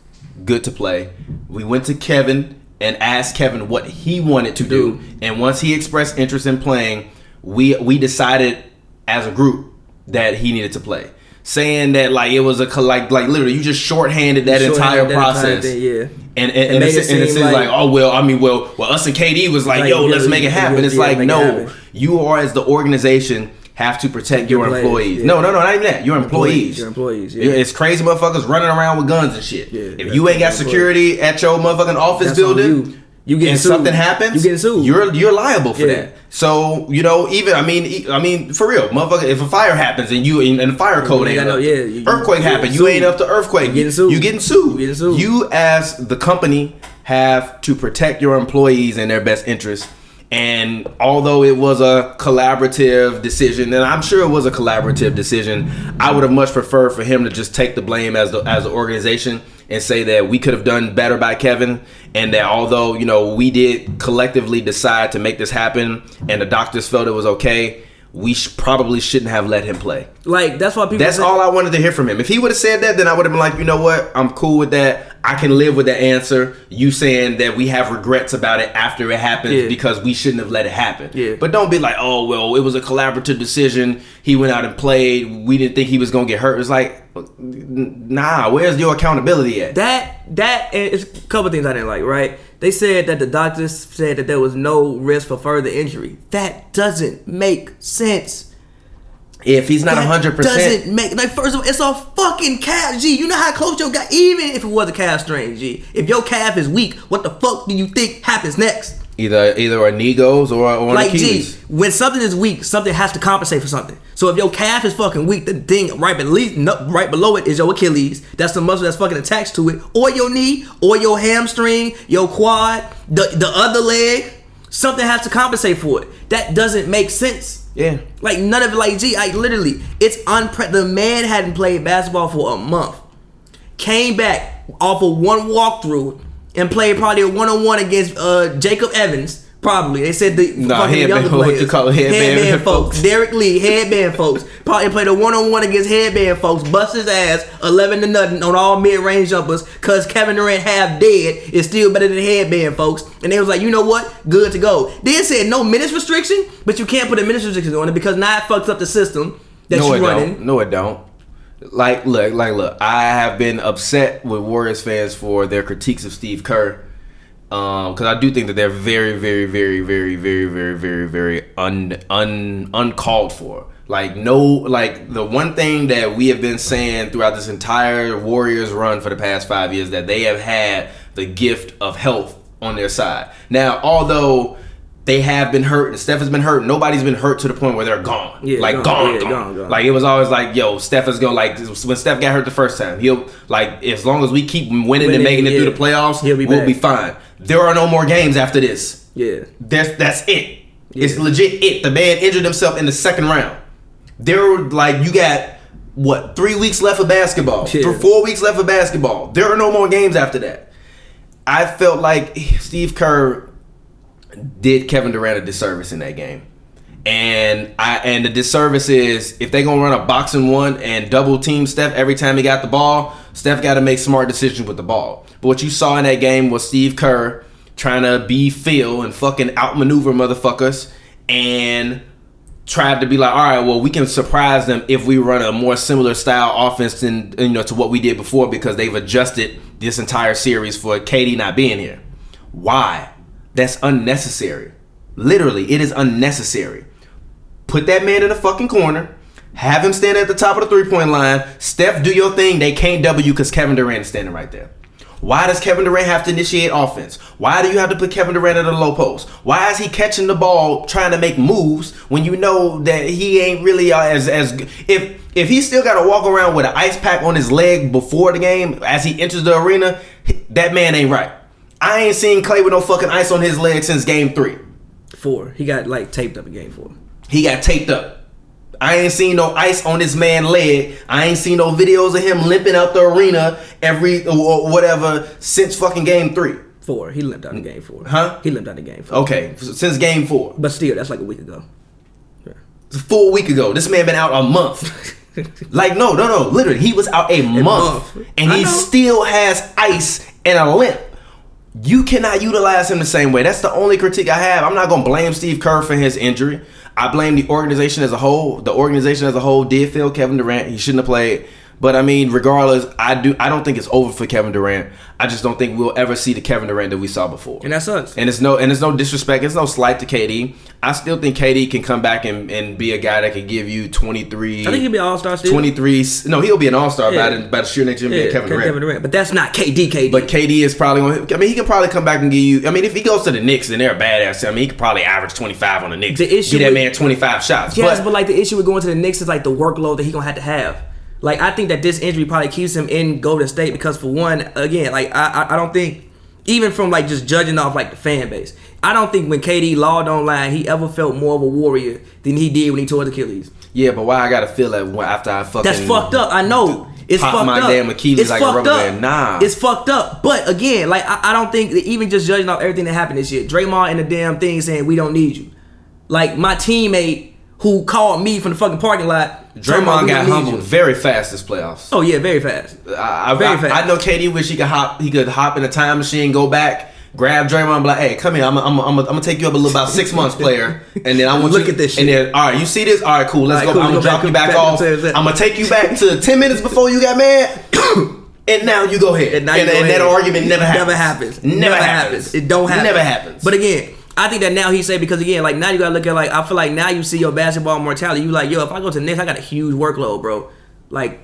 good to play. We went to Kevin and asked Kevin what he wanted to do, and once he expressed interest in playing, we we decided as a group that he needed to play. Saying that like it was a like like literally you just shorthanded that Shorthanded entire that entire process. thing, yeah. And and, and, it's, it and it seems like, like- oh well I mean well well us and KD was like Like, yo let's make it happen. It's yeah, like make it no you are as the organization have to protect your, Your employees. yeah. No, no, no, not even that. Your employees. Your employees, yeah. It's crazy motherfuckers running around with guns and shit. Yeah, if you ain't got security at your motherfucking office That's building, you. And sued. something happens, You getting sued. You're you're liable for Yeah. that. So you know, even I mean, I mean, for real, motherfucker. If a fire happens and you and the fire code ain't up, yeah, you- earthquake you happened, you ain't up to earthquake. You getting sued. You getting sued. You getting sued. You as the company have to protect your employees and their best interests. And although it was a collaborative decision, and I'm sure it was a collaborative decision, I would have much preferred for him to just take the blame as the as the organization and say that we could have done better by Kevin, and that although you know we did collectively decide to make this happen, and the doctors felt it was okay, we sh- probably shouldn't have let him play. Like that's why people. That's say- all I wanted to hear from him. If he would have said that, then I would have been like, you know what? I'm cool with that. I can live with the answer. You saying that we have regrets about it after it happens Yeah. because we shouldn't have let it happen. Yeah. But don't be like, oh well, it was a collaborative decision. He went out and played. We didn't think he was gonna get hurt. It's like, nah. Where's your accountability at? That that is a couple things I didn't like. Right? They said that the doctors said that there was no risk for further injury. That doesn't make sense. if he's not hundred percent, doesn't make like first of all, it's a fucking calf. G, you know how close your guy. Even if it was a calf strain, G, if your calf is weak, what the fuck do you think happens next? Either either a knee goes or, or Like, G, Achilles. when something is weak, something has to compensate for something. So if your calf is fucking weak, the thing right beneath, right below it is your Achilles. That's the muscle that's fucking attached to it, or your knee, or your hamstring, your quad, the the other leg. Something has to compensate for it. That doesn't make sense. Yeah. Like none of it. Like, gee, like literally, it's unpre. The man hadn't played basketball for a month. Came back off of one walkthrough and played probably a one on one against uh, Jacob Evans. Probably they said the Nah, fucking headband- younger what you call it, headband folks. folks. Derek Lee, headband folks. Probably played a one on one against headband folks. Bust his ass eleven to nothing on all mid range jumpers. Cause Kevin Durant half dead is still better than headband folks. And they was like, you know what? Good to go. Then said no minutes restriction, but you can't put a minutes restriction on it because now it fucks up the system that no, you running. don't. No, it don't. Like, look, like, look. I have been upset with Warriors fans for their critiques of Steve Kerr, um, because I do think that they're very, very, very, very, very, very, very, very un, un, uncalled for. Like, no, like the one thing that we have been saying throughout this entire Warriors run for the past five years that they have had the gift of health on their side. Now, although they have been hurt and Steph has been hurt, nobody's been hurt to the point where they're gone. Yeah, like gone. gone, Yeah, gone. gone, gone. Like it was always like, yo, Steph is gonna like when Steph got hurt the first time, he'll like as long as we keep winning, Winning, and making it yeah. through the playoffs, be we'll back. be fine. There are no more games after this. Yeah. That's that's it. It's legit it. The man injured himself in the second round. There were like you got what three weeks left of basketball, Yeah. for four weeks left of basketball. There are no more games after that. I felt like Steve Kerr did Kevin Durant a disservice in that game. And I and the disservice is if they gonna run a box-and-one and double team Steph every time he got the ball, Steph got to make smart decisions with the ball. But what you saw in that game was Steve Kerr trying to be Phil and fucking outmaneuver motherfuckers and tried to be like, all right, well, we can surprise them if we run a more similar style offense than you know to what we did before because they've adjusted this entire series for KD not being here. Why? That's unnecessary. Literally, it is unnecessary. Put that man in the fucking corner. Have him stand at the top of the three point line. Steph, do your thing. They can't double you because Kevin Durant is standing right there. Why does Kevin Durant have to initiate offense? Why do you have to put Kevin Durant at a low post? Why is he catching the ball trying to make moves when you know that he ain't really uh, as as if if he still got to walk around with an ice pack on his leg before the game as he enters the arena, that man ain't right. I ain't seen Klay with no fucking ice on his leg since game three. Four. He got like taped up in game four. He got taped up. I ain't seen no ice on this man leg. I ain't seen no videos of him limping out the arena every or whatever since fucking game three. Four. He limped out in game four. Huh? He limped out in game four. Okay, since game four. But still, that's like a week ago. It's a full week ago. This man been out a month. like no, no, no. Literally, he was out a month, month. and I he know. still has ice and a limp. You cannot utilize him the same way. That's the only critique I have. I'm not gonna blame Steve Kerr for his injury. I blame the organization as a whole. The organization as a whole did fail Kevin Durant. He shouldn't have played. But I mean, regardless, I do. I don't think it's over for Kevin Durant. I just don't think we'll ever see the Kevin Durant that we saw before. And that sucks. And it's no and it's no disrespect. It's no slight to KD. I still think KD can come back and, and be a guy that can give you 23. I think he'll be an all star still. 23. No, he'll be an all star Yeah. by, the, by the nature of being Yeah, Kevin Durant. But that's not KD. KD. But KD is probably going to. I mean, he can probably come back and give you. I mean, if he goes to the Knicks and they're a badass, I mean, he could probably average 25 on the Knicks. The issue Get that with- man 25 shots. Yes, but, but, like the issue with going to the Knicks is like the workload that he gonna have to have. Like I think that this injury probably keeps him in Golden State because for one, again, like I I, I don't think even from like just judging off like the fan base, I don't think when KD logged online he ever felt more of a warrior than he did when he tore his Achilles. yeah, but why I got to feel that after I fucking. That's fucked up. I know. It's fucked my up. damn Achilles it's like a fucked rubber up. band. Nah. It's fucked up. But again, like I, I don't think that even just judging off everything that happened this year, Draymond and the damn thing saying we don't need you. Like my teammate who called me from the fucking parking lot. Draymond got humbled very fast this playoffs. Oh yeah, very fast. I, I, Very I, fast. I know KD wish he could hop. He could hop in a time machine, go back, grab Draymond, and be like, "Hey, come here. I'm, I'm, I'm, I'm gonna take you up a little about six months, player, and then I want Look you, at this And then, all right, you see this? All right, cool. Let's right, go. cool, I'm gonna go back drop you back, back off. I'm gonna take you back to ten minutes before you got mad, and now you go ahead. And now and, you go and ahead. that argument never happens. Never happens. Never, happens. It don't happen. Never happens. But again, I think that now he said because again, like now you gotta look at like I feel like now you see your basketball mortality. You like yo, if I go to Knicks, I got a huge workload, bro. Like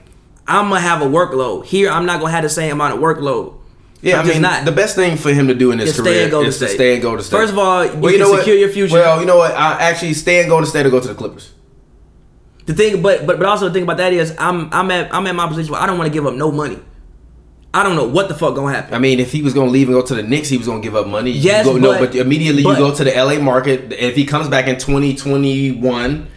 I'm gonna have a workload here. I'm not gonna have the same amount of workload. Yeah, I'm I mean, not. the best thing for him to do in his career is to stay and go to state. First of all, you can secure your future. Well, you know what? I actually stay and go to state or go to the Clippers. The thing, but but but also the thing about that is I'm I'm at I'm at my position where I don't want to give up no money. I don't know what the fuck gonna happen. I mean, if he was to leave and go to the Knicks, he was to give up money. You Yes, go, no, but- but immediately but- you go to the LA market. If he comes back in 2021,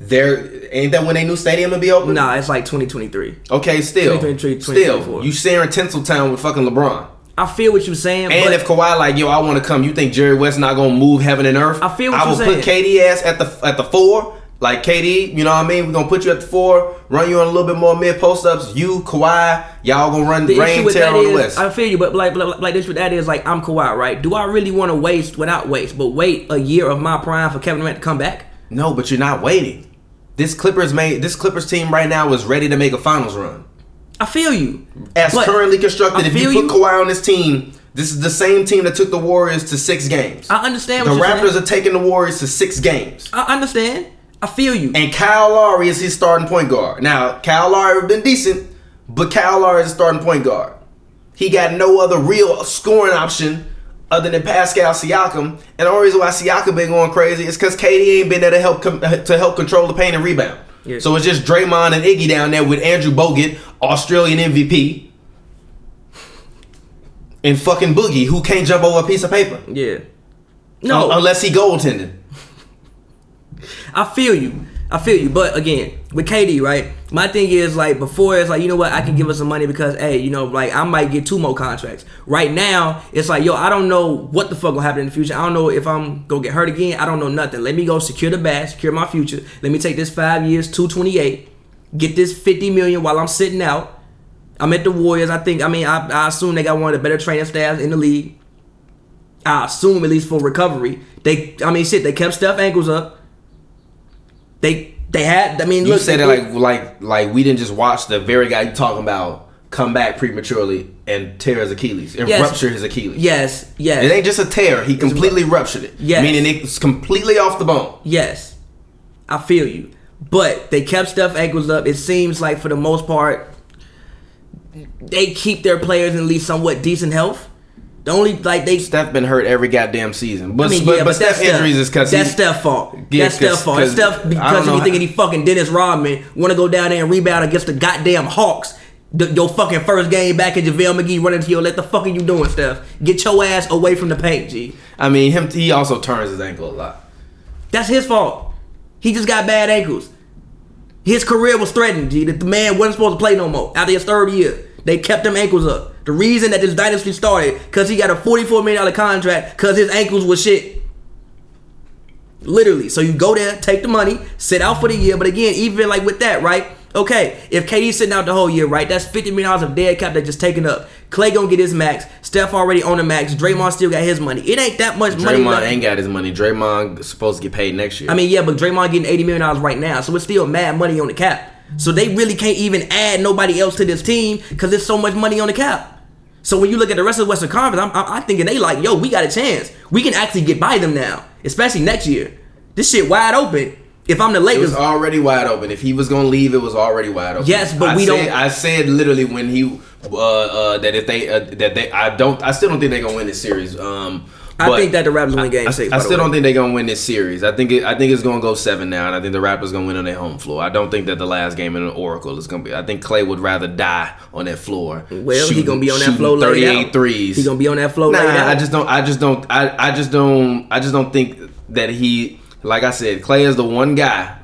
there ain't that when they new stadium will be open? Nah, it's like 2023. Okay, still, 2023, still, 2024. you sharing Tinseltown with fucking LeBron. I feel what you're saying, And but if Kawhi like, yo, I want to come, you think Jerry West not gonna move heaven and earth? I feel what I you're saying. I will put KD ass at the at the four. Like KD, you know what I mean? We're gonna put you at the four, run you on a little bit more mid post ups. You, Kawhi, y'all gonna run the rain terror on the West. I feel you, but like, like, like this with that is like I'm Kawhi, right? Do I really want to waste without waste, but wait a year of my prime for Kevin Durant to come back? No, but you're not waiting. This Clippers made this Clippers team right now is ready to make a finals run. I feel you. As currently constructed, if you put you. Kawhi on this team, this is the same team that took the Warriors to six games. I understand the what you're Raptors saying. are taking the Warriors to six games. I understand. I feel you. And Kyle Lowry is his starting point guard. Now, Kyle Lowry has been decent, but Kyle Lowry is a starting point guard. He got no other real scoring option other than Pascal Siakam. And the only reason why Siakam been going crazy is because KD ain't been there to help com- to help control the paint and rebound. Yeah. So it's just Draymond and Iggy down there with Andrew Bogut, Australian MVP, and fucking Boogie, who can't jump over a piece of paper. yeah. No, Un- unless he goaltending. I feel you. I feel you. But again, with KD, right? My thing is like before it's like, you know what, I can give us some money because hey, you know, like I might get two more contracts. Right now, it's like, yo, I don't know what the fuck gonna happen in the future. I don't know if I'm gonna get hurt again. I don't know nothing. Let me go secure the bag, secure my future. Let me take this five years, 228, get this 50 million while I'm sitting out. I'm at the Warriors. I think I mean I, I assume they got one of the better training staffs in the league. I assume at least for recovery. They I mean shit, they kept Steph ankles up. They they had I mean You look said it like like like we didn't just watch the very guy you talking about come back prematurely and tear his Achilles and Yes. rupture his Achilles. Yes, yes. It ain't just a tear; he completely ruptured it. Yes. meaning it's completely off the bone. Yes, I feel you. But they kept Steph ankles up. It seems like for the most part, they keep their players in at least somewhat decent health. The only like they. Steph been hurt every goddamn season, but I mean, but, yeah, but, but Steph that's injuries is because that's Steph's fault. Yeah, that's Steph's 'cause- fault. 'cause Steph because he thinking he fucking Dennis Rodman want to go down there and rebound against the goddamn Hawks. The, your fucking first game back and JaVale McGee running to you. Let the fuck are you doing, Steph? Get your ass away from the paint, G. I mean, him he also turns his ankle a lot. That's his fault. He just got bad ankles. His career was threatened, G. That the man wasn't supposed to play no more after his third year. They kept them ankles up. The reason that this dynasty started, because he got a $44 million contract because his ankles was shit. Literally. So you go there, take the money, sit out for the year. But again, even like with that, right? Okay, if KD's sitting out the whole year, right? That's $50 million of dead cap that just taken up. Klay gonna get his max. Steph already on the max. Draymond still got his money. It ain't that much money Draymond ain't got his money. Draymond supposed to get paid next year. I mean, yeah, but Draymond getting eighty million dollars right now, so it's still mad money on the cap. So they really can't even add nobody else to this team because there's so much money on the cap. So when you look at the rest of the Western Conference, I'm, I'm, I'm thinking they like, yo, we got a chance. We can actually get by them now, especially next year. This shit wide open. If I'm the latest. It Lakers, was already wide open. If he was gonna leave, it was already wide open. Yes, but I we said- don't- I said literally when he uh, uh, that if they uh, that they I don't I still don't think they're gonna win this series. Um, I but think that the Raptors win Game I, Six. I the still don't think they're gonna win this series. I think it, I think it's gonna go seven now, and I think the Raptors gonna win on their home floor. I don't think that the last game in the Oracle is gonna be. I think Klay would rather die on that floor. Well, he gonna be on that floor laid 38 threes. He gonna be on that floor Nah. I just don't. I just don't. I, I just don't. I just don't think that he. Like I said, Klay is the one guy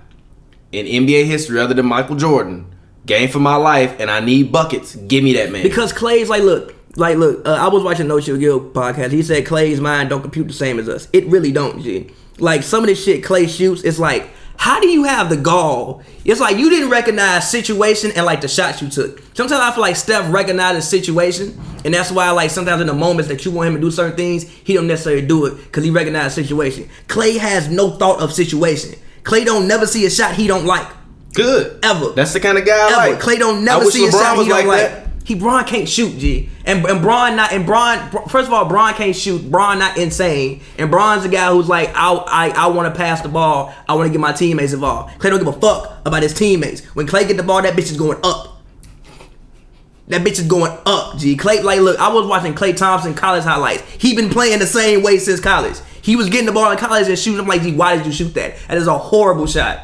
in NBA history other than Michael Jordan. Game for my life, and I need buckets. Give me that man. Because Klay's like, look, like, look. Uh, I was watching No Chill Gil podcast. He said Klay's mind don't compute the same as us. It really don't, G. Like some of this shit Klay shoots, it's like, how do you have the gall? It's like you didn't recognize situation and like the shots you took. Sometimes I feel like Steph recognizes situation, and that's why like sometimes in the moments that you want him to do certain things, he don't necessarily do it because he recognizes situation. Klay has no thought of situation. Klay don't never see a shot he don't like. good Ever. That's the kind of guy I Ever. like. Klay don't never see a shot he don't like. that. He Bron can't shoot, G. And and Bron not and Bron first of all, Bron can't shoot. Bron not insane. And Bron's the guy who's like, I I, I want to pass the ball. I want to get my teammates involved. Klay don't give a fuck about his teammates. When Klay get the ball, that bitch is going up. That bitch is going up, G. Klay, like, look, I was watching Klay Thompson college highlights. He been playing the same way since college. He was getting the ball in college and shooting. I'm like, G, why did you shoot that? That is a horrible shot.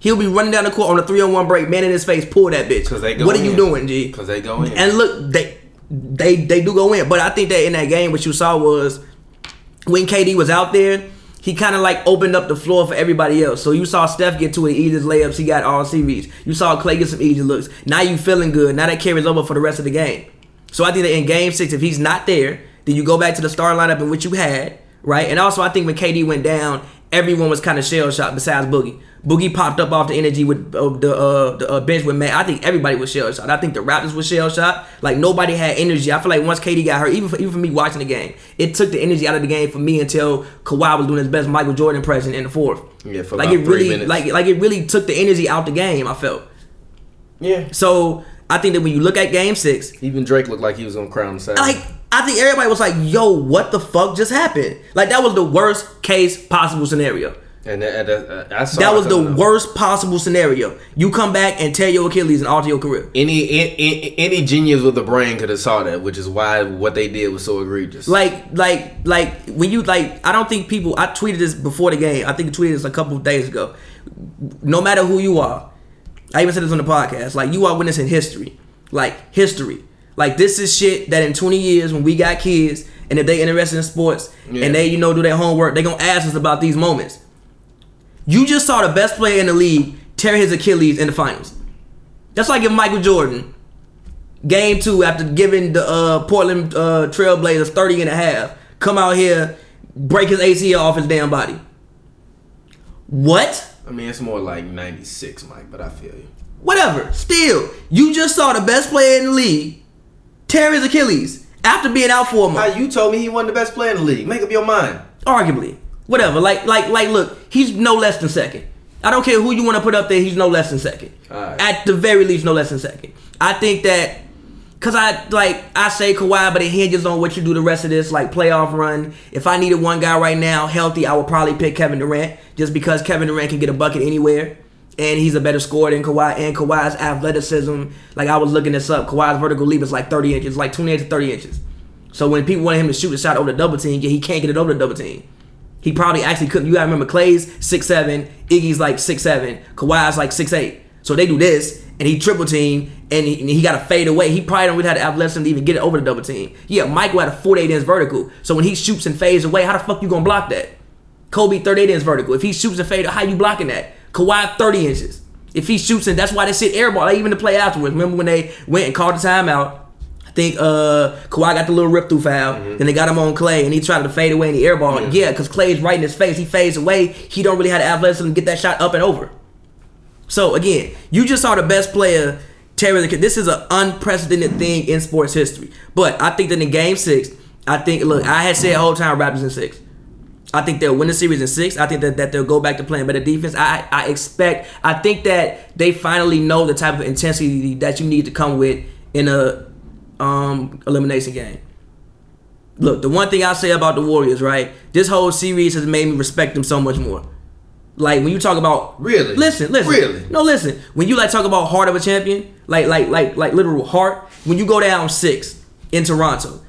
He'll be running down the court on a three on one break, man in his face, pull that bitch. 'Cause they go what are you doing, G? Because they go in. And look, they they they do go in, but I think that in that game, what you saw was when KD was out there, he kind of like opened up the floor for everybody else. So you saw Steph get to it, easy layups. He got all series. You saw Klay get some easy looks. Now you feeling good. Now that carries over for the rest of the game. So I think that in Game Six, if he's not there, then you go back to the star lineup in which you had, right? And also, I think when KD went down, everyone was kind of shell shocked besides Boogie. Boogie popped up off the energy with uh, the uh, the uh, bench with Matt. I think everybody was shell shocked. I think the Raptors was shell shocked. Like nobody had energy. I feel like once KD got hurt, even for, even for me watching the game, it took the energy out of the game for me until Kawhi was doing his best Michael Jordan impression in the fourth. Yeah, for like about it three really minutes. like like it really took the energy out the game. I felt yeah. so. I think that when you look at Game Six, Even Drake looked like he was gonna crown the Savage. like I think everybody was like, "Yo, what the fuck just happened?" Like that was the worst case possible scenario. and that, that, uh, I saw That was the up. worst possible scenario. You come back and tear your Achilles and alter your career. Any, any any genius with a brain could have saw that, which is why what they did was so egregious. Like, like, like when you like, I don't think people. I tweeted this before the game. I think I tweeted this a couple of days ago. No matter who you are, I even said this on the podcast. Like, you are witnessing history. Like history. Like this is shit that in 20 years when we got kids and if they interested in sports Yeah. and they you know do their homework, they gonna ask us about these moments. You just saw the best player in the league tear his Achilles in the finals. That's like if Michael Jordan, game two, after giving the uh, Portland uh, Trailblazers 30 and a half, come out here, break his ACL off his damn body. What? I mean, it's more like '96, Mike, but I feel you. Whatever. Still, you just saw the best player in the league tear his Achilles after being out for a Now month. you told me he wasn't the best player in the league. Make up your mind. Arguably. Whatever. Like, like, like, look, he's no less than second. I don't care who you want to put up there, he's no less than second. Alright. At the very least, no less than second. I think that Cause I like I say Kawhi, but it hinges on what you do the rest of this like playoff run. If I needed one guy right now healthy, I would probably pick Kevin Durant just because Kevin Durant can get a bucket anywhere, and he's a better scorer than Kawhi. And Kawhi's athleticism, like I was looking this up, Kawhi's vertical leap is like 30 inches, like 28 to 30 inches. So when people wanted him to shoot a shot over the double team, yeah, he can't get it over the double team. He probably actually couldn't. You gotta remember, Klay's six seven, Iggy's like six seven, Kawhi's like six eight. So they do this, and he triple team, and he, and he got to fade away. He probably don't really have the athleticism to even get it over the double team. Yeah, Michael had a 48 inch vertical. So when he shoots and fades away, how the fuck you gonna block that? Kobe 38 inch vertical. If he shoots and fades, how you blocking that? Kawhi 30 inches. If he shoots and that's why they sit airball. Like, even to play afterwards. Remember when they went and called the timeout? I think uh Kawhi got the little rip through foul. Then they got him on Klay and he tried to fade away in the airball. Yeah, because Klay's right in his face. He fades away. He don't really have the athleticism to get that shot up and over. So again, you just saw the best player the This is an unprecedented thing in sports history. But I think that in game six, I think look, I had said the whole time Raptors in six. I think they'll win the series in six. I think that, that they'll go back to playing better defense. I I expect. I think that they finally know the type of intensity that you need to come with in a um, elimination game. Look, the one thing I say about the Warriors, right? This whole series has made me respect them so much more. Like when you talk about Really? listen, listen, Really? no, listen. When you like talk about heart of a champion, like like like like literal heart. When you go down six in Toronto,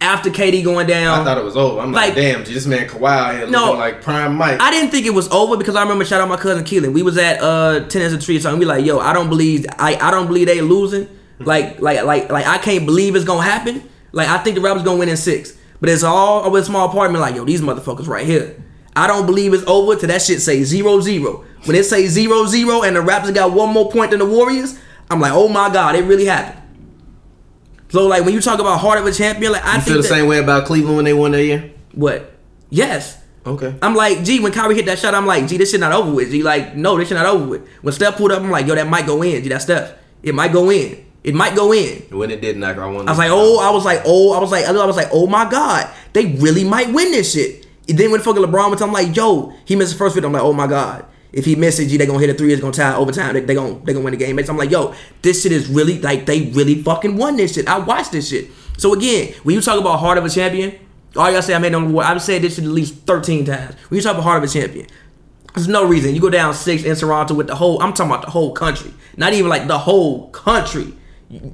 after KD going down, I thought it was over. I'm like, Like- damn, this man Kawhi out here No. like prime Mike. I didn't think it was over because I remember shout out my cousin Keelan. We was at uh Tennis and Tree and we like, yo, I don't believe I I don't believe they losing. Like like like like I can't believe it's gonna happen. Like I think the Raptors gonna win in six. But it's all over a small part of me like, yo, these motherfuckers right here. I don't believe it's over till that shit say zero zero. When it say zero zero and the Raptors got one more point than the Warriors, I'm like, oh my god, it really happened. So like when you talk about heart of a champion, like I you think feel the that- same way about Cleveland when they won that year? What? Yes. Okay. I'm like, gee, when Kyrie hit that shot, I'm like, gee, this shit not over with. G, like, no, this shit not over with. When Steph pulled up, I'm like, yo, that might go in. G, that Steph. It might go in. It might go in. When it did knock, I won. I was like, oh, I was like, oh, I was like, I was like, oh my god, they really might win this shit. And then when fucking LeBron went, I'm like, yo, he missed the first free. I'm like, oh my god, if he misses, G, they gonna hit a three. It's gonna tie overtime. They, gonna they gonna win the game. So I'm like, yo, this shit is really like they really fucking won this shit. I watched this shit. So again, when you talk about heart of a champion, all y'all say I made no award. I've said this shit at least 13 times. When you talk about heart of a champion, there's no reason. You go down six in Toronto with the whole. I'm talking about the whole country, not even like the whole country.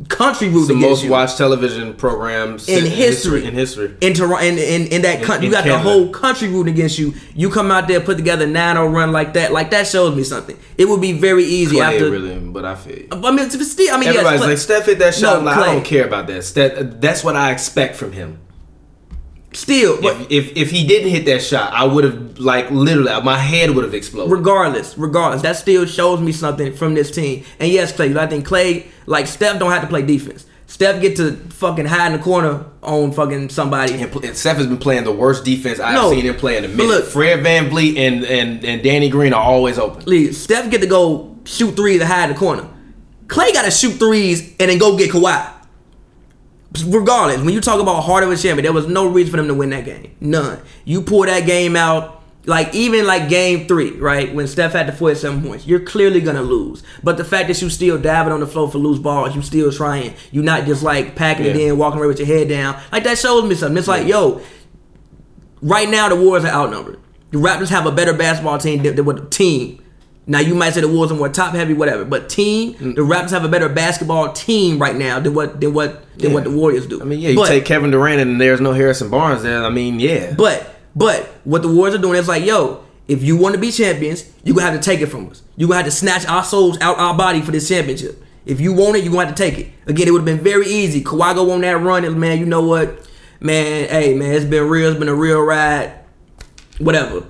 Country the rooting against most you watched television program in history. In history. In Toronto, in, in, in that country, in you got Canada. the whole country rooting against you. You come out there, put together 9-0 run like that. Like that shows me something. It would be very easy Klay after. really, but I feel. I mean, still. I mean, Everybody's Klay- like Steph hit that shot. No, like, I don't care about that. Steph, that's what I expect from him. Still, but If, if if he didn't hit that shot, I would have like literally my head would have exploded. regardless, regardless, that still shows me something from this team. And yes, Klay, I think Klay, like Steph, don't have to play defense. Steph get to fucking hide in the corner on fucking somebody. And and Steph has been playing the worst defense I've No, seen him play in a minute. look- Fred VanVleet and, and, and Danny Green are always open. Lee, Steph get to go shoot threes and hide in the corner. Klay got to shoot threes and then go get Kawhi. Regardless, when you talk about heart of a champion, there was no reason for them to win that game. None. You pull that game out, like even like game three, right? When Steph had the 47 points, you're clearly gonna lose. But the fact that you still diving on the floor for loose balls, you still trying. You're not just like packing it in, walking away with your head down. Like that shows me something. It's like, yo, right now the Warriors are outnumbered. The Raptors have a better basketball team than, than what the team. Now you might say the Warriors are more top heavy, whatever, but team, Mm. the Raptors have a better basketball team right now than what than what than what the Warriors do. I mean, yeah, you but, take Kevin Durant and there's no Harrison Barnes there. I mean, yeah. but but what the Warriors are doing is like, yo, if you want to be champions, you gonna have to take it from us. You gonna have to snatch our souls out our body for this championship. If you want it, you gonna have to take it. Again, it would have been very easy. Kawhi go on that run, and man, you know what, man, hey man, it's been real. It's been a real ride. Whatever.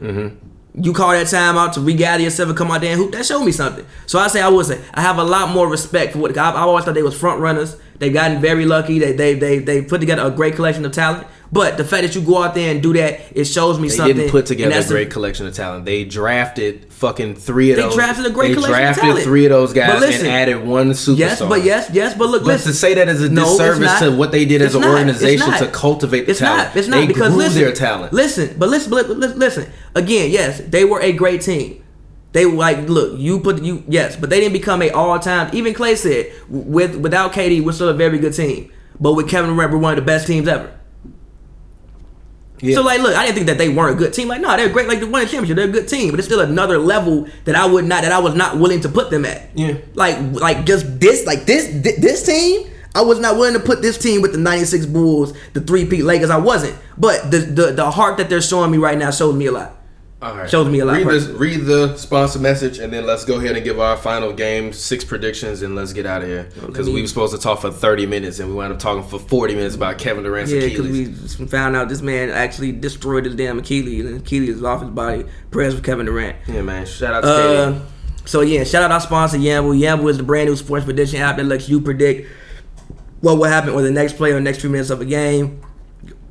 You call that time out to regather yourself and come out there and hoop. That showed me something. So I say I would say I have a lot more respect for what I, I always thought they was front runners. They've gotten very lucky. They they they they put together a great collection of talent. But the fact that you go out there and do that, it shows me They something. They didn't put together a great collection of talent. They drafted fucking three of They those. drafted a great They collection of drafted talent. three of those guys listen, and added one superstar. Yes, but yes, yes, but look, But listen. to say that is a disservice to what they did as an not. Organization to cultivate the it's talent. Not. It's not they because grew listen, their talent. Listen, but listen, but listen. Again, yes, they were a great team. They were like, look, you put you yes, but they didn't become a all time. Even Klay said, with without KD, we're still a very good team. But with Kevin Durant, we're one of the best teams ever. Yeah. So like, look, I didn't think that they weren't a good team. Like, no, they're great. Like they won a championship. They're a good team, but it's still another level that I would not, that I was not willing to put them at. Yeah. Like, like just this, like this, thi- this team. I was not willing to put this team with the '96 Bulls, the three-peat Lakers. I wasn't. But the, the the heart that they're showing me right now shows me a lot. All right. Shows me a lot, Read, this, read the sponsor message, and then let's go ahead and give our final game six predictions, and let's get out of here because we were supposed to talk for thirty minutes, and we wound up talking for forty minutes about Kevin Durant's Yeah, because we found out this man actually destroyed his damn Achilles, and Achilles is off his body. Prayers for Kevin Durant. yeah, man. Shout out to Uh, KD. so yeah, shout out our sponsor Yamble. Yamble is the brand new sports prediction app that lets you predict what will happen with the next play or the next few minutes of a game.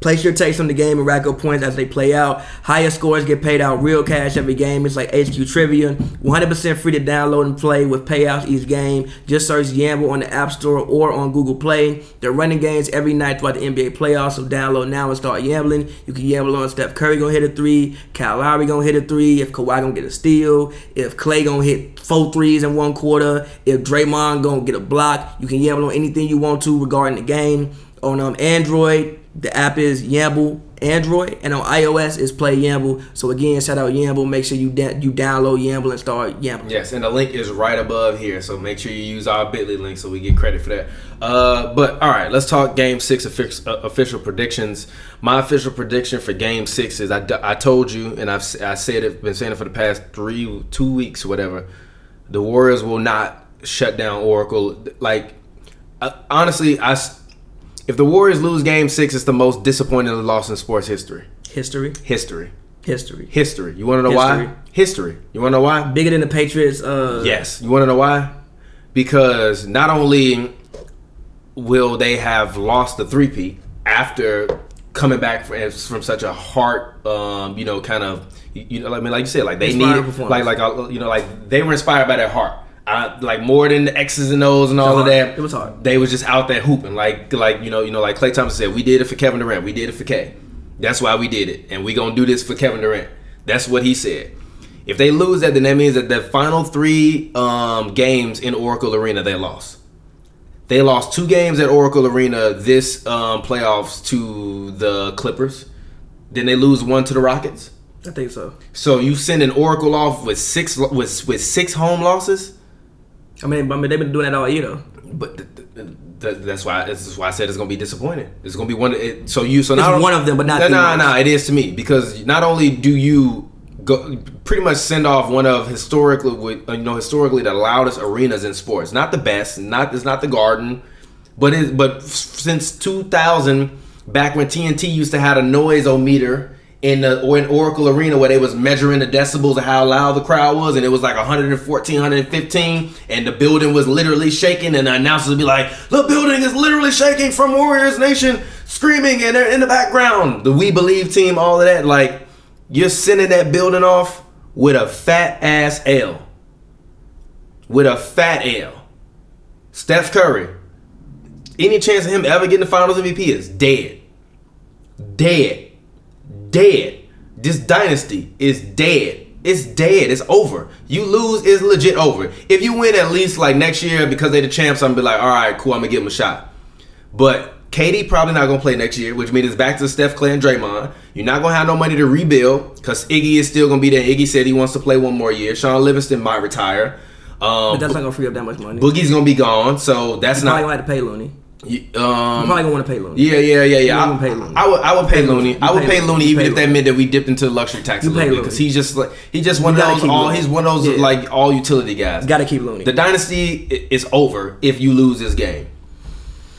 Place your takes on the game and rack up points as they play out. Highest scores get paid out real cash every game. It's like HQ Trivia. 100% free to download and play with payouts each game. Just search Yamble on the App Store or on Google Play. They're running games every night throughout the NBA playoffs, so download now and start yambling. You can yamble on Steph Curry gonna hit a three, Kyle Lowry gonna hit a three, if Kawhi gonna get a steal, if Klay gonna hit four threes in one quarter, if Draymond gonna get a block. You can yamble on anything you want to regarding the game. On um, Android, the app is Yamble Android, and on iOS is Play Yamble. So again, shout out Yamble. Make sure you da- you download Yamble and start Yamble. Yes, and the link is right above here, so make sure you use our Bitly link so we get credit for that. Uh, but all right, let's talk Game Six offic- uh, official predictions. My official prediction for Game Six is I, told you, and I've I said it, been saying it for the past three two weeks, whatever. The Warriors will not shut down Oracle. Like uh, honestly, I if the Warriors lose Game Six, it's the most disappointing loss in sports history. History, History, history. history. You want to know History. why? History. You want to know why? Bigger than the Patriots. Uh, Yes. You want to know why? Because not only will they have lost the three-peat after coming back from, from such a hard, um, you know, kind of, you know, I mean, like you said, like they need, like, like, uh, you know, like they were inspired by their heart. I, like more than the X's and O's and all of that. It was hard. They was just out there hooping, like, like you know, you know, like Klay Thompson said, we did it for Kevin Durant, we did it for K. That's why we did it, and we gonna do this for Kevin Durant. That's what he said. If they lose that, then that means that the final three um, games in Oracle Arena they lost. They lost two games at Oracle Arena this um, playoffs to the Clippers. Then they lose one to the Rockets. I think so. So you send an Oracle off with six with with six home losses. I mean, I mean, they've been doing that all year though. But th- th- th- that's why this is why I said it's gonna be disappointing. It's gonna be one. It, so you so now one of them, but not no no no. It is to me because not only do you go pretty much send off one of historically with you know historically the loudest arenas in sports. Not the best. Not it's not the Garden, but it but since 2000, back when TNT used to have a noise o meter in the or in Oracle Arena where they was measuring the decibels of how loud the crowd was, and it was like 114, 115, and the building was literally shaking, and the announcers would be like, "The building is literally shaking from Warriors Nation screaming, and they're in the background." The We Believe team, all of that, like you're sending that building off with a fat ass L, with a fat L. Steph Curry, any chance of him ever getting the Finals MVP is dead, dead dead. This dynasty is dead. It's dead. It's over. You lose is legit over. If you win at least like next year because they're the champs, I'm gonna be like, all right, cool. I'm gonna give them a shot. But KD probably not gonna play next year, which means it's back to Steph, Klay, and Draymond. You're not gonna have no money to rebuild because Iggy is still gonna be there. Iggy said he wants to play one more year. Shaun Livingston might retire. Um, But that's not gonna free up that much money. Boogie's gonna be gone, so that's probably not. gonna have to pay Looney. Um, Probably gonna want to pay Looney. yeah, yeah, yeah, yeah. You I, pay Looney. I would, I would pay You pay Looney. Looney. I would pay pay Looney, Looney. even You if that meant that we dipped into the luxury tax a little bit, because he's just like he's just one of those all Looney. he's one of those Yeah. like all utility guys. Got to keep Looney. The dynasty is over if you lose this game.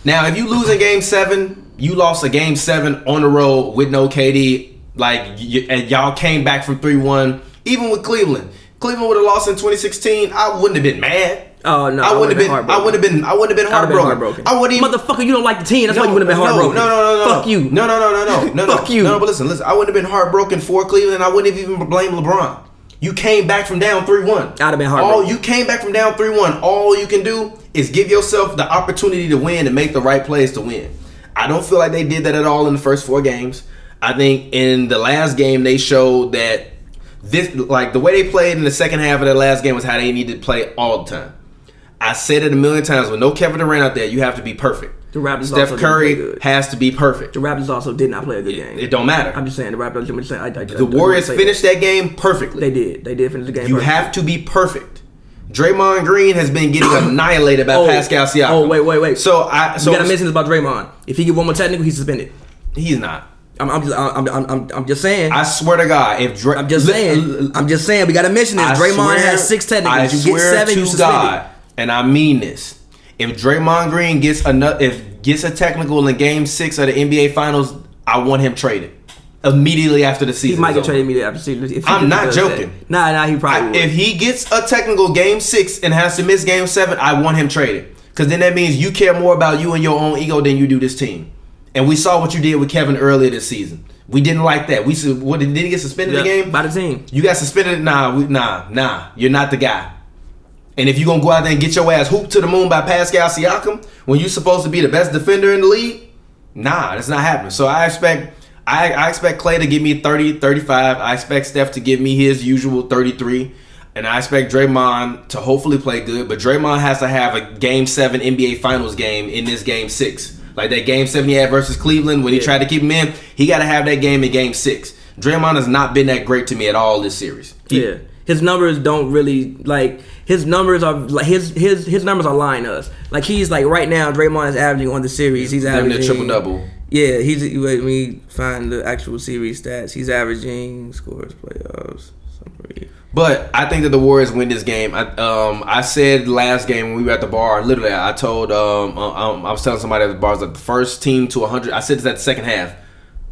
Now, if you lose in Game Seven, you lost a Game Seven on the road with no KD. Like, y- and y'all came back from three one. Even with Cleveland, Cleveland would have lost in 2016. I wouldn't have been mad. Oh, no, I wouldn't have been. I wouldn't have been. I wouldn't have been I'd have been heartbroken. I wouldn't even. Motherfucker, you don't like the team. That's why you would have been heartbroken. No, no, no, no. Fuck you. No, no, no, no, no, no. no. Fuck you. No, no, but listen, listen. I wouldn't have been heartbroken for Cleveland. I wouldn't have even blamed LeBron. You came back from down three one. I'd have been All heartbroken. you came back from down three one. All you can do is give yourself the opportunity to win and make the right plays to win. I don't feel like they did that at all in the first four games. I think in the last game they showed that this like the way they played in the second half of that last game was how they needed to play all the time. I said it a million times. With no Kevin Durant out there, you have to be perfect. The Raptors also Steph Curry has to be perfect. The Raptors also did not play a good game. It don't matter. I'm just saying the Raptors. I'm just saying, I, I, the Warriors finished that game perfectly. They did. They did finish the game. You perfect. have to be perfect. Draymond Green has been getting annihilated by Oh, Pascal oh, Siakam. oh, wait, wait, wait. So I so you gotta mention this about Draymond. If he get one more technical, he's suspended. he's not. I'm, I'm just, I'm, I'm, I'm, just saying. I swear to God, if Dray, I'm just saying. I'm just saying. We gotta mention this. I Draymond swear- has six technicals. I you get seven, to you suspended. God, and I mean this. If Draymond Green gets another, if gets a technical in Game Six of the NBA Finals, I want him traded immediately after the season. He might get traded immediately after the season. I'm not does that. joking. Nah, nah, he probably I- if he gets a technical Game Six and has to miss Game Seven, I want him traded because then that means you care more about you and your own ego than you do this team. And we saw what you did with Kevin earlier this season. We didn't like that. We what did he get suspended Yeah, the game? by the team. You got suspended? Nah, we, nah, nah. You're not the guy. And if you're gonna go out there and get your ass hooped to the moon by Pascal Siakam when you're supposed to be the best defender in the league, nah, that's not happening. So I expect I, I expect Klay to give me 30, 35. I expect Steph to give me his usual 33. And I expect Draymond to hopefully play good, but Draymond has to have a game seven NBA finals game in this game six. Like that game seven he had versus Cleveland when he Yeah. tried to keep him in, he gotta have that game in game six. Draymond has not been that great to me at all this series. He- Yeah, his numbers don't really like his numbers are like his his his numbers are lying to us. Like he's like right now, Draymond is averaging on the series. He's averaging triple-double. Yeah, he's let me find the actual series stats. He's averaging scores, playoffs, summary. But I think that the Warriors win this game. I um I said last game when we were at the bar, literally I told um, um I was telling somebody at the bar I was like the first team to 100. I said this at the second half.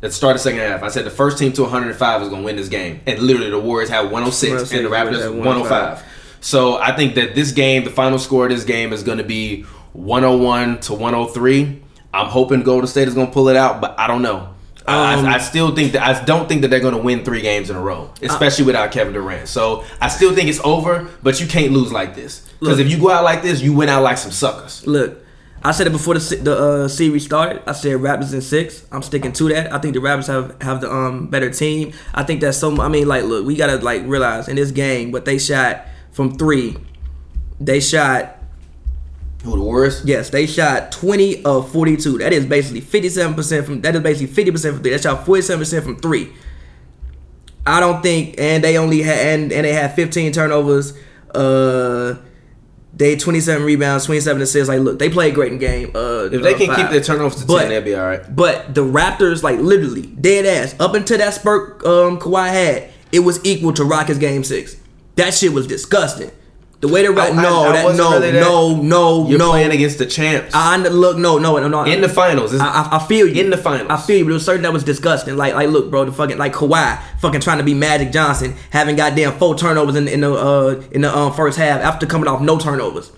At the start of the second half, I said the first team to 105 is going to win this game, and literally the Warriors had 106, and the Raptors had 105. So I think that this game, the final score of this game is going to be 101 to 103. I'm hoping Golden State is going to pull it out, but I don't know. I- Um, I, I still think that I don't think that they're going to win three games in a row, especially without Kevin Durant. So I still think it's over, but you can't lose like this because if you go out like this, you win out like some suckers. Look, I said it before the the uh, series started. I said Raptors in six. I'm sticking to that. I think the Raptors have have the um better team. I think that's so. I mean, like, look, we gotta like realize in this game, what they shot from three, they shot Who the Warriors? Yes, they shot 20 of 42. That is basically 57% from that is basically 50% from three. They shot 47% from three. I don't think and they only had and, and they had 15 turnovers. Uh they had 27 rebounds, 27 assists. Like, look, they played great in game. Uh, If they uh, can five. keep their turnovers to But- ten, they'll be all right. But the Raptors, like literally, dead ass, up until that spurt um, Kawhi had, it was equal to Rockets game six. That shit was disgusting. The way the I- Ra- I- no, I that no, really that- no, no, You're no. playing against the champs I look, no, no, no, no. in the finals. I, I, I feel you In the finals. I feel you, but it was certain that was disgusting. Like, like, look, bro, the fucking like Kawhi, fucking trying to be Magic Johnson, having goddamn four turnovers in, in the uh in the um, first half after coming off no turnovers,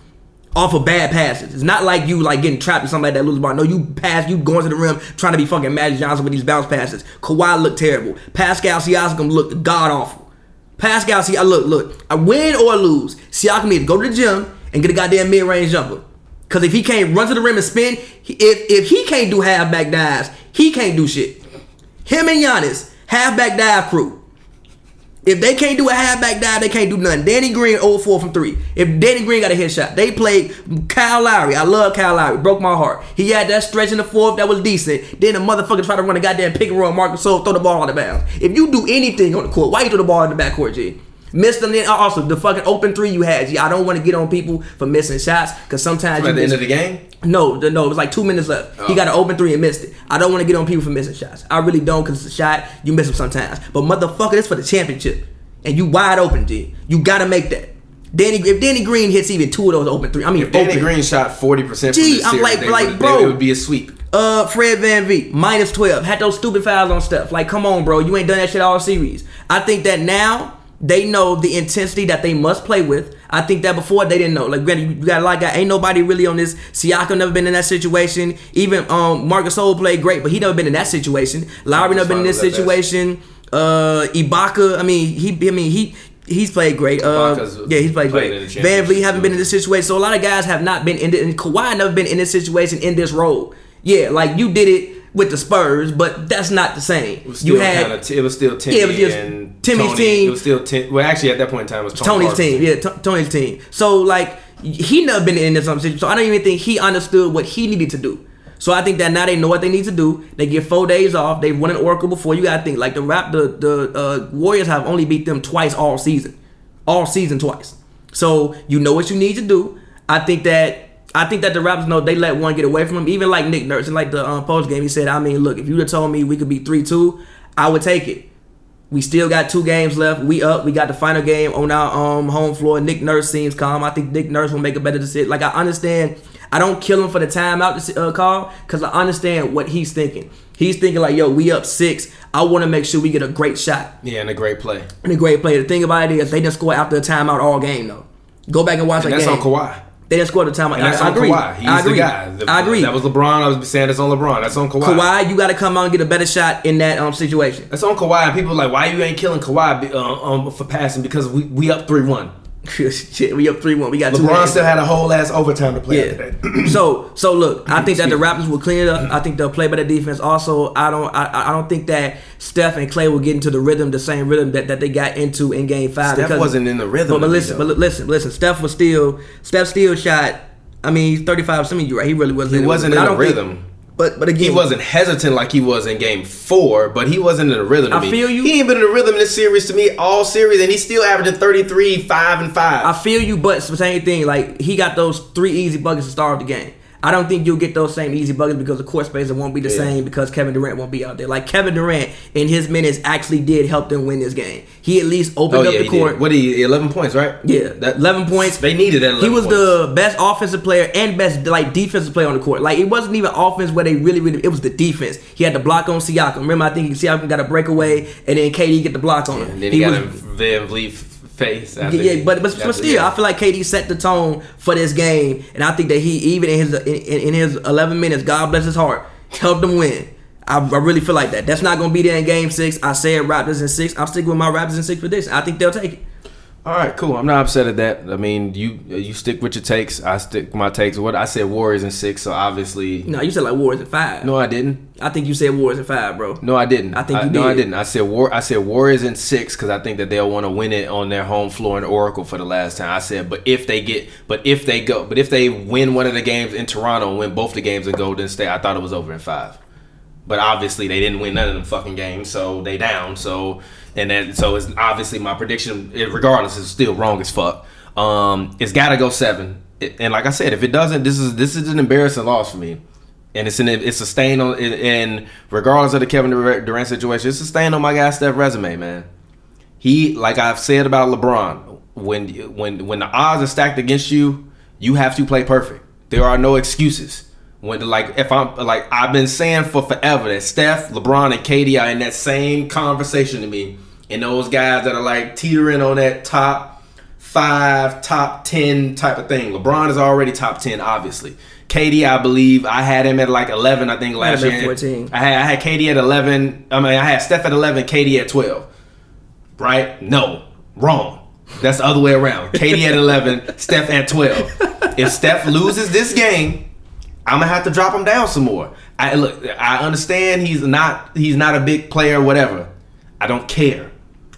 off of bad passes. It's not like you like getting trapped with somebody that loses ball. No, you pass, you going to the rim, trying to be fucking Magic Johnson with these bounce passes. Kawhi looked terrible. Pascal Siakam looked god awful. Pascal, see, I look, look, I win or lose. Siakam need to go to the gym and get a goddamn mid range jumper. Cause if he can't run to the rim and spin, if if he can't do half back dives, he can't do shit. Him and Giannis, half back dive crew. If they can't do a halfback dive, they can't do nothing. Danny Green 0-4 from three. If Danny Green got a headshot, they played Kyle Lowry. I love Kyle Lowry. Broke my heart. He had that stretch in the fourth that was decent. Then the motherfucker tried to run a goddamn pick and roll. Marc Gasol throw the ball out of bounds. If you do anything on the court, why you throw the ball in the backcourt, G? Missed them. Then also the fucking open three you had. Yeah, I don't want to get on people for missing shots because sometimes you at the end of the game. no, no, it was like two minutes left. He Oh. got an open three and missed it. I don't want to get on people for missing shots. I really don't because it's a shot. You miss them sometimes. But motherfucker, this for the championship. And you wide open, dude. You gotta make that. Danny, if Danny Green hits even two of those open three, I mean, If Danny open. Green shot forty percent Gee, I'm series, like- they like, bro. it would be a sweep. Uh, Fred VanVleet, minus 12. Had those stupid fouls on stuff. Like, come on, bro. You ain't done that shit all series. I think that now they know the intensity that they must play with. I think that before they didn't know. Like, granted, you got a lot of guys. Ain't nobody really on this. Siakam never been in that situation. Even um, Marc Gasol played great, but he never been in that situation. Lowry never been in this Finals at best. situation. Uh, Ibaka, I mean, he, I mean, he. He's played great. Uh, yeah, he's played played great. VanVleet haven't been in this situation, so a lot of guys have not been in it. And Kawhi never been in this situation in this role. Yeah, like you did it with the Spurs, but that's not the same. It was still You had t- it was still Timmy Yeah, it was just and Timmy's Tony. team. It was still Tim, well, actually at that point in time it was Tony Tony's Parker's team. Yeah, T- Tony's team. So like he never been in this situation. So I don't even think he understood what he needed to do. So I think that now they know what they need to do. They get four days off. They've won an Oracle before. You gotta think like the rap the the uh, Warriors have only beat them twice all season, all season twice. So you know what you need to do. I think that I think that the Raptors know they let one get away from them. Even like Nick Nurse and like the um, post game, he said, I mean, look, if you'd have told me we could be three two, I would take it. We still got two games left. We up. We got the final game on our um home floor. Nick Nurse seems calm. I think Nick Nurse will make a better decision. Like I understand. I don't kill him for the timeout uh, call because I understand what he's thinking. He's thinking like, yo, we up six. I want to make sure we get a great shot Yeah, and a great play. and a great play. The thing about it is they didn't score after a timeout all game though. Go back and watch And that that's game. That's on Kawhi. They didn't score the time. And I, that's I on agree. Kawhi. He's I agree. the guy. The- I agree. That was LeBron. I was saying that's on LeBron. That's on Kawhi. Kawhi, you got to come out and get a better shot in that um situation. That's on Kawhi. And people are like, why you ain't killing Kawhi uh, um, for passing? Because we, we up 3 1. Shit, we up three one. We got two LeBron still had a whole ass overtime to play Yeah. so so look, I think that the Raptors will clean it up. I think they'll play better defense. Also, I don't I, I don't think that Steph and Klay will get into the rhythm, the same rhythm that, that they got into in Game Five. Steph wasn't in the rhythm But, but listen, but listen, listen. Steph was still Steph still shot. I mean, he's thirty five. Some of you right. He really wasn't. He wasn't in the don't think- rhythm. But but again, He wasn't hesitant like he was in game four, but he wasn't in the rhythm to I me. feel you. He ain't been in the rhythm in this series to me all series, and he's still averaging 33, 5, and 5. I feel you, but it's the same thing. Like he got those three easy buckets to start the game. I don't think you'll get those same easy buckets because the court space won't be the Yeah. same because Kevin Durant won't be out there. Like Kevin Durant in his minutes actually did help them win this game. He at least oh, opened yeah, up he the court. did. What he, 11 points, right? Yeah, That, 11 points. They needed that 11 He was points. the best offensive player and best like defensive player on the court. Like it wasn't even offense where they really, really. It was the defense. He had the block on Siakam. Remember, I think Siakam got a breakaway, and then KD get the block on him. And then he, got was- him VanVleet face. yeah, but but, but still. I feel like KD set the tone for this game, and I think that he even in his in, in his 11 minutes, God bless his heart, helped them win. I, I really feel like that. That's not gonna be there in Game Six. I said Raptors in six. I'm sticking with my Raptors in six prediction. I think they'll take it. All right, cool. I'm not upset at that. I mean, you uh, you stick with your takes. I stick with my takes. What I said, Warriors in six. So obviously, No, you said like Warriors in five. no, I didn't. I think you said Warriors in five, bro. No, I didn't. I think you No, I did. didn't. I said war. I said Warriors in six because I think that they'll want to win it on their home floor in Oracle for the last time. I said, but if they get, but if they go, but if they win one of the games in Toronto and win both the games in Golden State, I thought it was over in five. But obviously they didn't win none of them fucking games, so they down. So and then so it's obviously my prediction, regardless, is still wrong as fuck. Um, it's got to go seven. And like I said, if it doesn't, this is this is an embarrassing loss for me. And it's an it's a stain on and- regardless of the Kevin Durant situation, it's a stain on my guy Steph resume, man. He like I've said about LeBron, when when when the odds are stacked against you, you have to play perfect. There are no excuses. When like if I'm like I've been saying for forever that Steph, LeBron, and KD are in that same conversation to me, and those guys that are like teetering on that top five, top ten type of thing. LeBron is already top ten, obviously. KD, I believe I had him at like eleven. I think last him year. 14. I had I had KD at eleven. I mean, I had Steph at eleven, KD at twelve. Right? No, wrong. That's the other way around. KD at eleven, Steph at twelve. If Steph loses this game, I'm gonna have to drop him down some more. I look. I understand he's not he's not a big player, whatever. I don't care.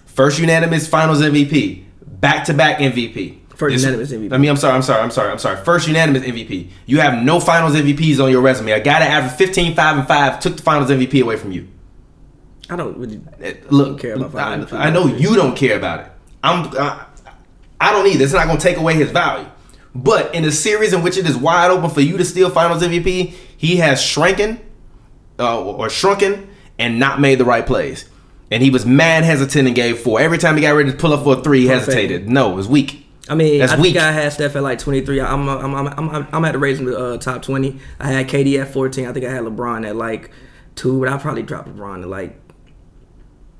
First unanimous Finals MVP, back to back MVP. First This- unanimous MVP. I mean, I'm sorry, I'm sorry, I'm sorry, I'm sorry. First unanimous MVP. You have no Finals MVPs on your resume. A guy that averaged 15, 5, and 5 took the Finals MVP away from you. I don't really. Eh, Look, care about I, Finals MVP. I know you don't care about it. I'm. I, I don't either. It's not going to take away his value. But in a series in which it is wide open for you to steal Finals MVP, he has shrinking uh, or shrunken and not made the right plays. And he was mad hesitant in game four. Every time he got ready to pull up for a three, he hesitated. No, it was weak. I mean, That's I think weak. I had Steph at like 23. I'm I'm I'm I'm, I'm, at the raise him to uh, top 20. I had KD at 14. I think I had LeBron at like two, but I probably dropped LeBron to like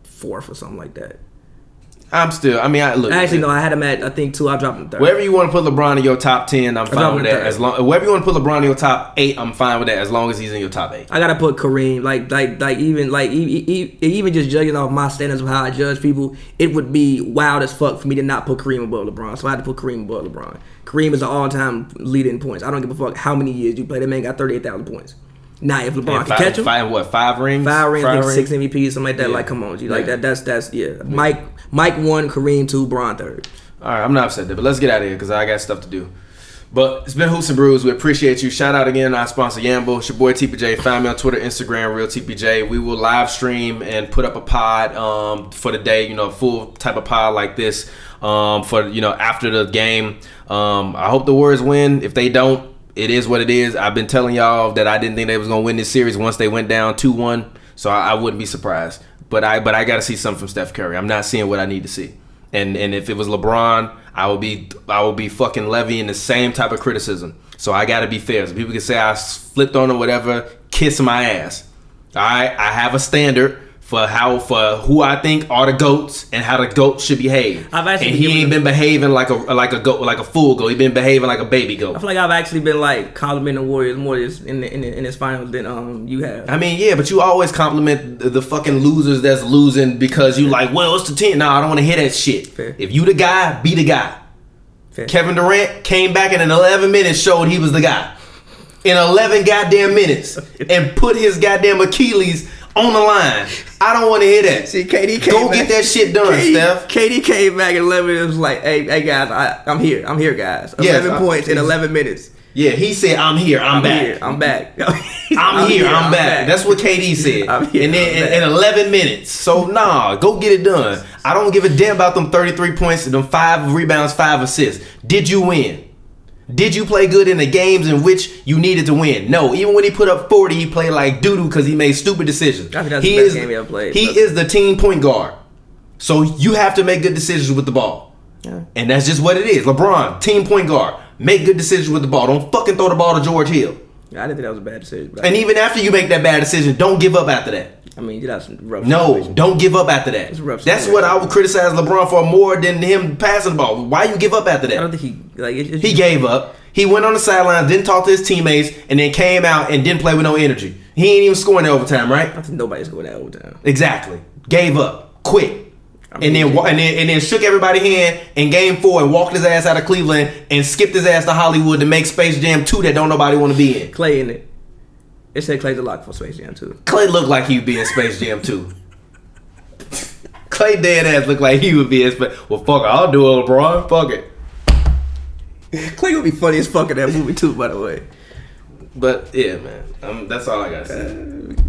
fourth or something like that. I'm still. I mean, I look. Actually, no, I had him at I think two. I dropped him third. Wherever you want to put LeBron in your top ten, I'm fine with that. third. As long wherever you want to put LeBron in your top eight, I'm fine with that. As long as he's in your top eight. I gotta put Kareem. Like, like, like, even like, even just judging off my standards of how I judge people, it would be wild as fuck for me to not put Kareem above LeBron. So I had to put Kareem above LeBron. Kareem is an all-time leader in points. I don't give a fuck how many years you play. That man got thirty-eight thousand points. Now, if LeBron And can five, catch him, five, five, what? Five rings. rings, I think rings? six MVPs, something like that. Yeah. Like, come on, G. Like Yeah. that. That's that's yeah. Mike, Mike one, Kareem two, Bron third. All right, I'm not upset there, but let's get out of here because I got stuff to do. But it's been Hoops and Brews. We appreciate you. Shout out again to our sponsor, Yambo. It's your boy TPJ. Find me on Twitter, Instagram, Real TPJ. We will live stream and put up a pod um, for the day, you know, a full type of pod like this um, for, you know, after the game. Um, I hope the Warriors win. If they don't, it is what it is. I've been telling y'all that I didn't think they was to win this series once they went down 2-1. So I, I wouldn't be surprised. But I but I got to see something from Steph Curry. I'm not seeing what I need to see. And and if it was LeBron, I would be I would be fucking levying the same type of criticism. So I got to be fair. So people can say I flipped on or whatever, kiss my ass. All right, I have a standard for how for who I think are the goats and how the goats should behave. I've actually and he ain't been behaving like a like a goat like a full goat. He been behaving like a baby goat. I feel like I've actually been like complimenting the Warriors more this in the, in, the, in this finals than um you have. I mean, yeah, but you always compliment the, the fucking losers that's losing because you like, well, it's the team. Nah, I don't want to hear that shit. Fair. If you the guy, be the guy. Fair. Kevin Durant came back in an 11 minutes showed he was the guy. In 11 goddamn minutes and put his goddamn Achilles on the line. I don't want to hear that. See, KD came Go back- get that shit done, KD, Steph. KD came back at 11 and was like, hey, hey guys, I, I'm here. I'm here, guys. 11 Yes, points in 11 minutes. Yeah, he said, I'm here. I'm, I'm back. here. I'm back. I'm, here, I'm, back. That's what KD said. I'm here, and then I'm in, back. in 11 minutes. So nah, go get it done. I don't give a damn about them 33 points and them five rebounds, five assists. Did you win? Did you play good in the games in which you needed to win? No. Even when he put up 40, he played like doo doo because he made stupid decisions. I think that's he the best is, game he ever played, He is the team point guard. So you have to make good decisions with the ball. Yeah. And that's just what it is. LeBron, team point guard. Make good decisions with the ball. Don't fucking throw the ball to George Hill. I didn't think that was a bad decision. And even after you make that bad decision, don't give up after that. I mean, you got some rough No, situations. don't give up after that. It's That's what I would criticize LeBron for more than him passing the ball. Why you give up after that? I don't think he, like, it, it's He gave up. He went on the sidelines, didn't talk to his teammates, and then came out and didn't play with no energy. He ain't even scoring in overtime, right? I think nobody's going that overtime. Exactly. Gave up. Quit. I And then, and then and then shook everybody's hand in game four and walked his ass out of Cleveland and skipped his ass to Hollywood to make Space Jam 2 that don't nobody want to be in. Klay in it. It said Klay's a lock for Space Jam too. Klay looked like he would be in Space Jam 2. Klay dead ass looked like he would be in Space. Well, fuck it, I'll do it, LeBron. Fuck it. Klay gonna be funny as fuck in that movie too, by the way. But yeah, man, um, that's all I got to say.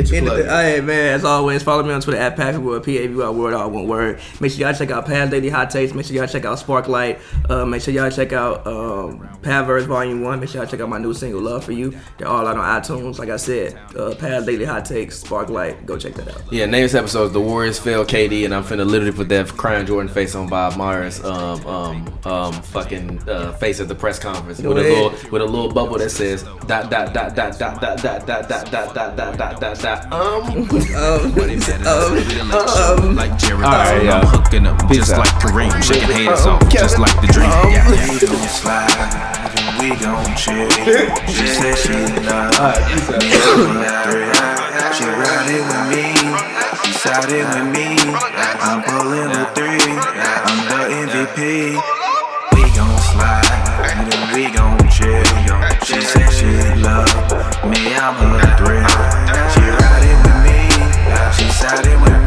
Get your plug. hey man, as always, follow me on Twitter at Patrick Wood, P A V Y word all one word. Make sure y'all check out Paz Daily Hot Takes. Make sure y'all check out Sparklight. Uh, make sure y'all check out um, Pavverse Volume One. Make sure y'all check out my new single Love for You. They're all out on iTunes. Like I said, uh, Paz Daily Hot Takes, Sparklight. Go check that out. Yeah, name this episode is The Warriors Fail KD, and I'm finna literally put that crying Jordan face on Bob Myers, um, um, um, fucking uh, face at the press conference with a little with a little bubble that says dot dot dot dot dot dot dot dot dot dot dot dot dot dot dot um. Um, um, like Jerry Alright, I'm y'all. hooking up Peace just out. like Kareem, shaking haters Um, off just like the dream. Um, Yeah, We yeah. gon' slide, and we gon' chill. She said she love Alright, peace out. me for a thrill. She riding with me, she siding with me. I'm pulling a three, I'm the MVP. We gon' slide, and then we gon' chill. She said she love me, I'm her thrill got it when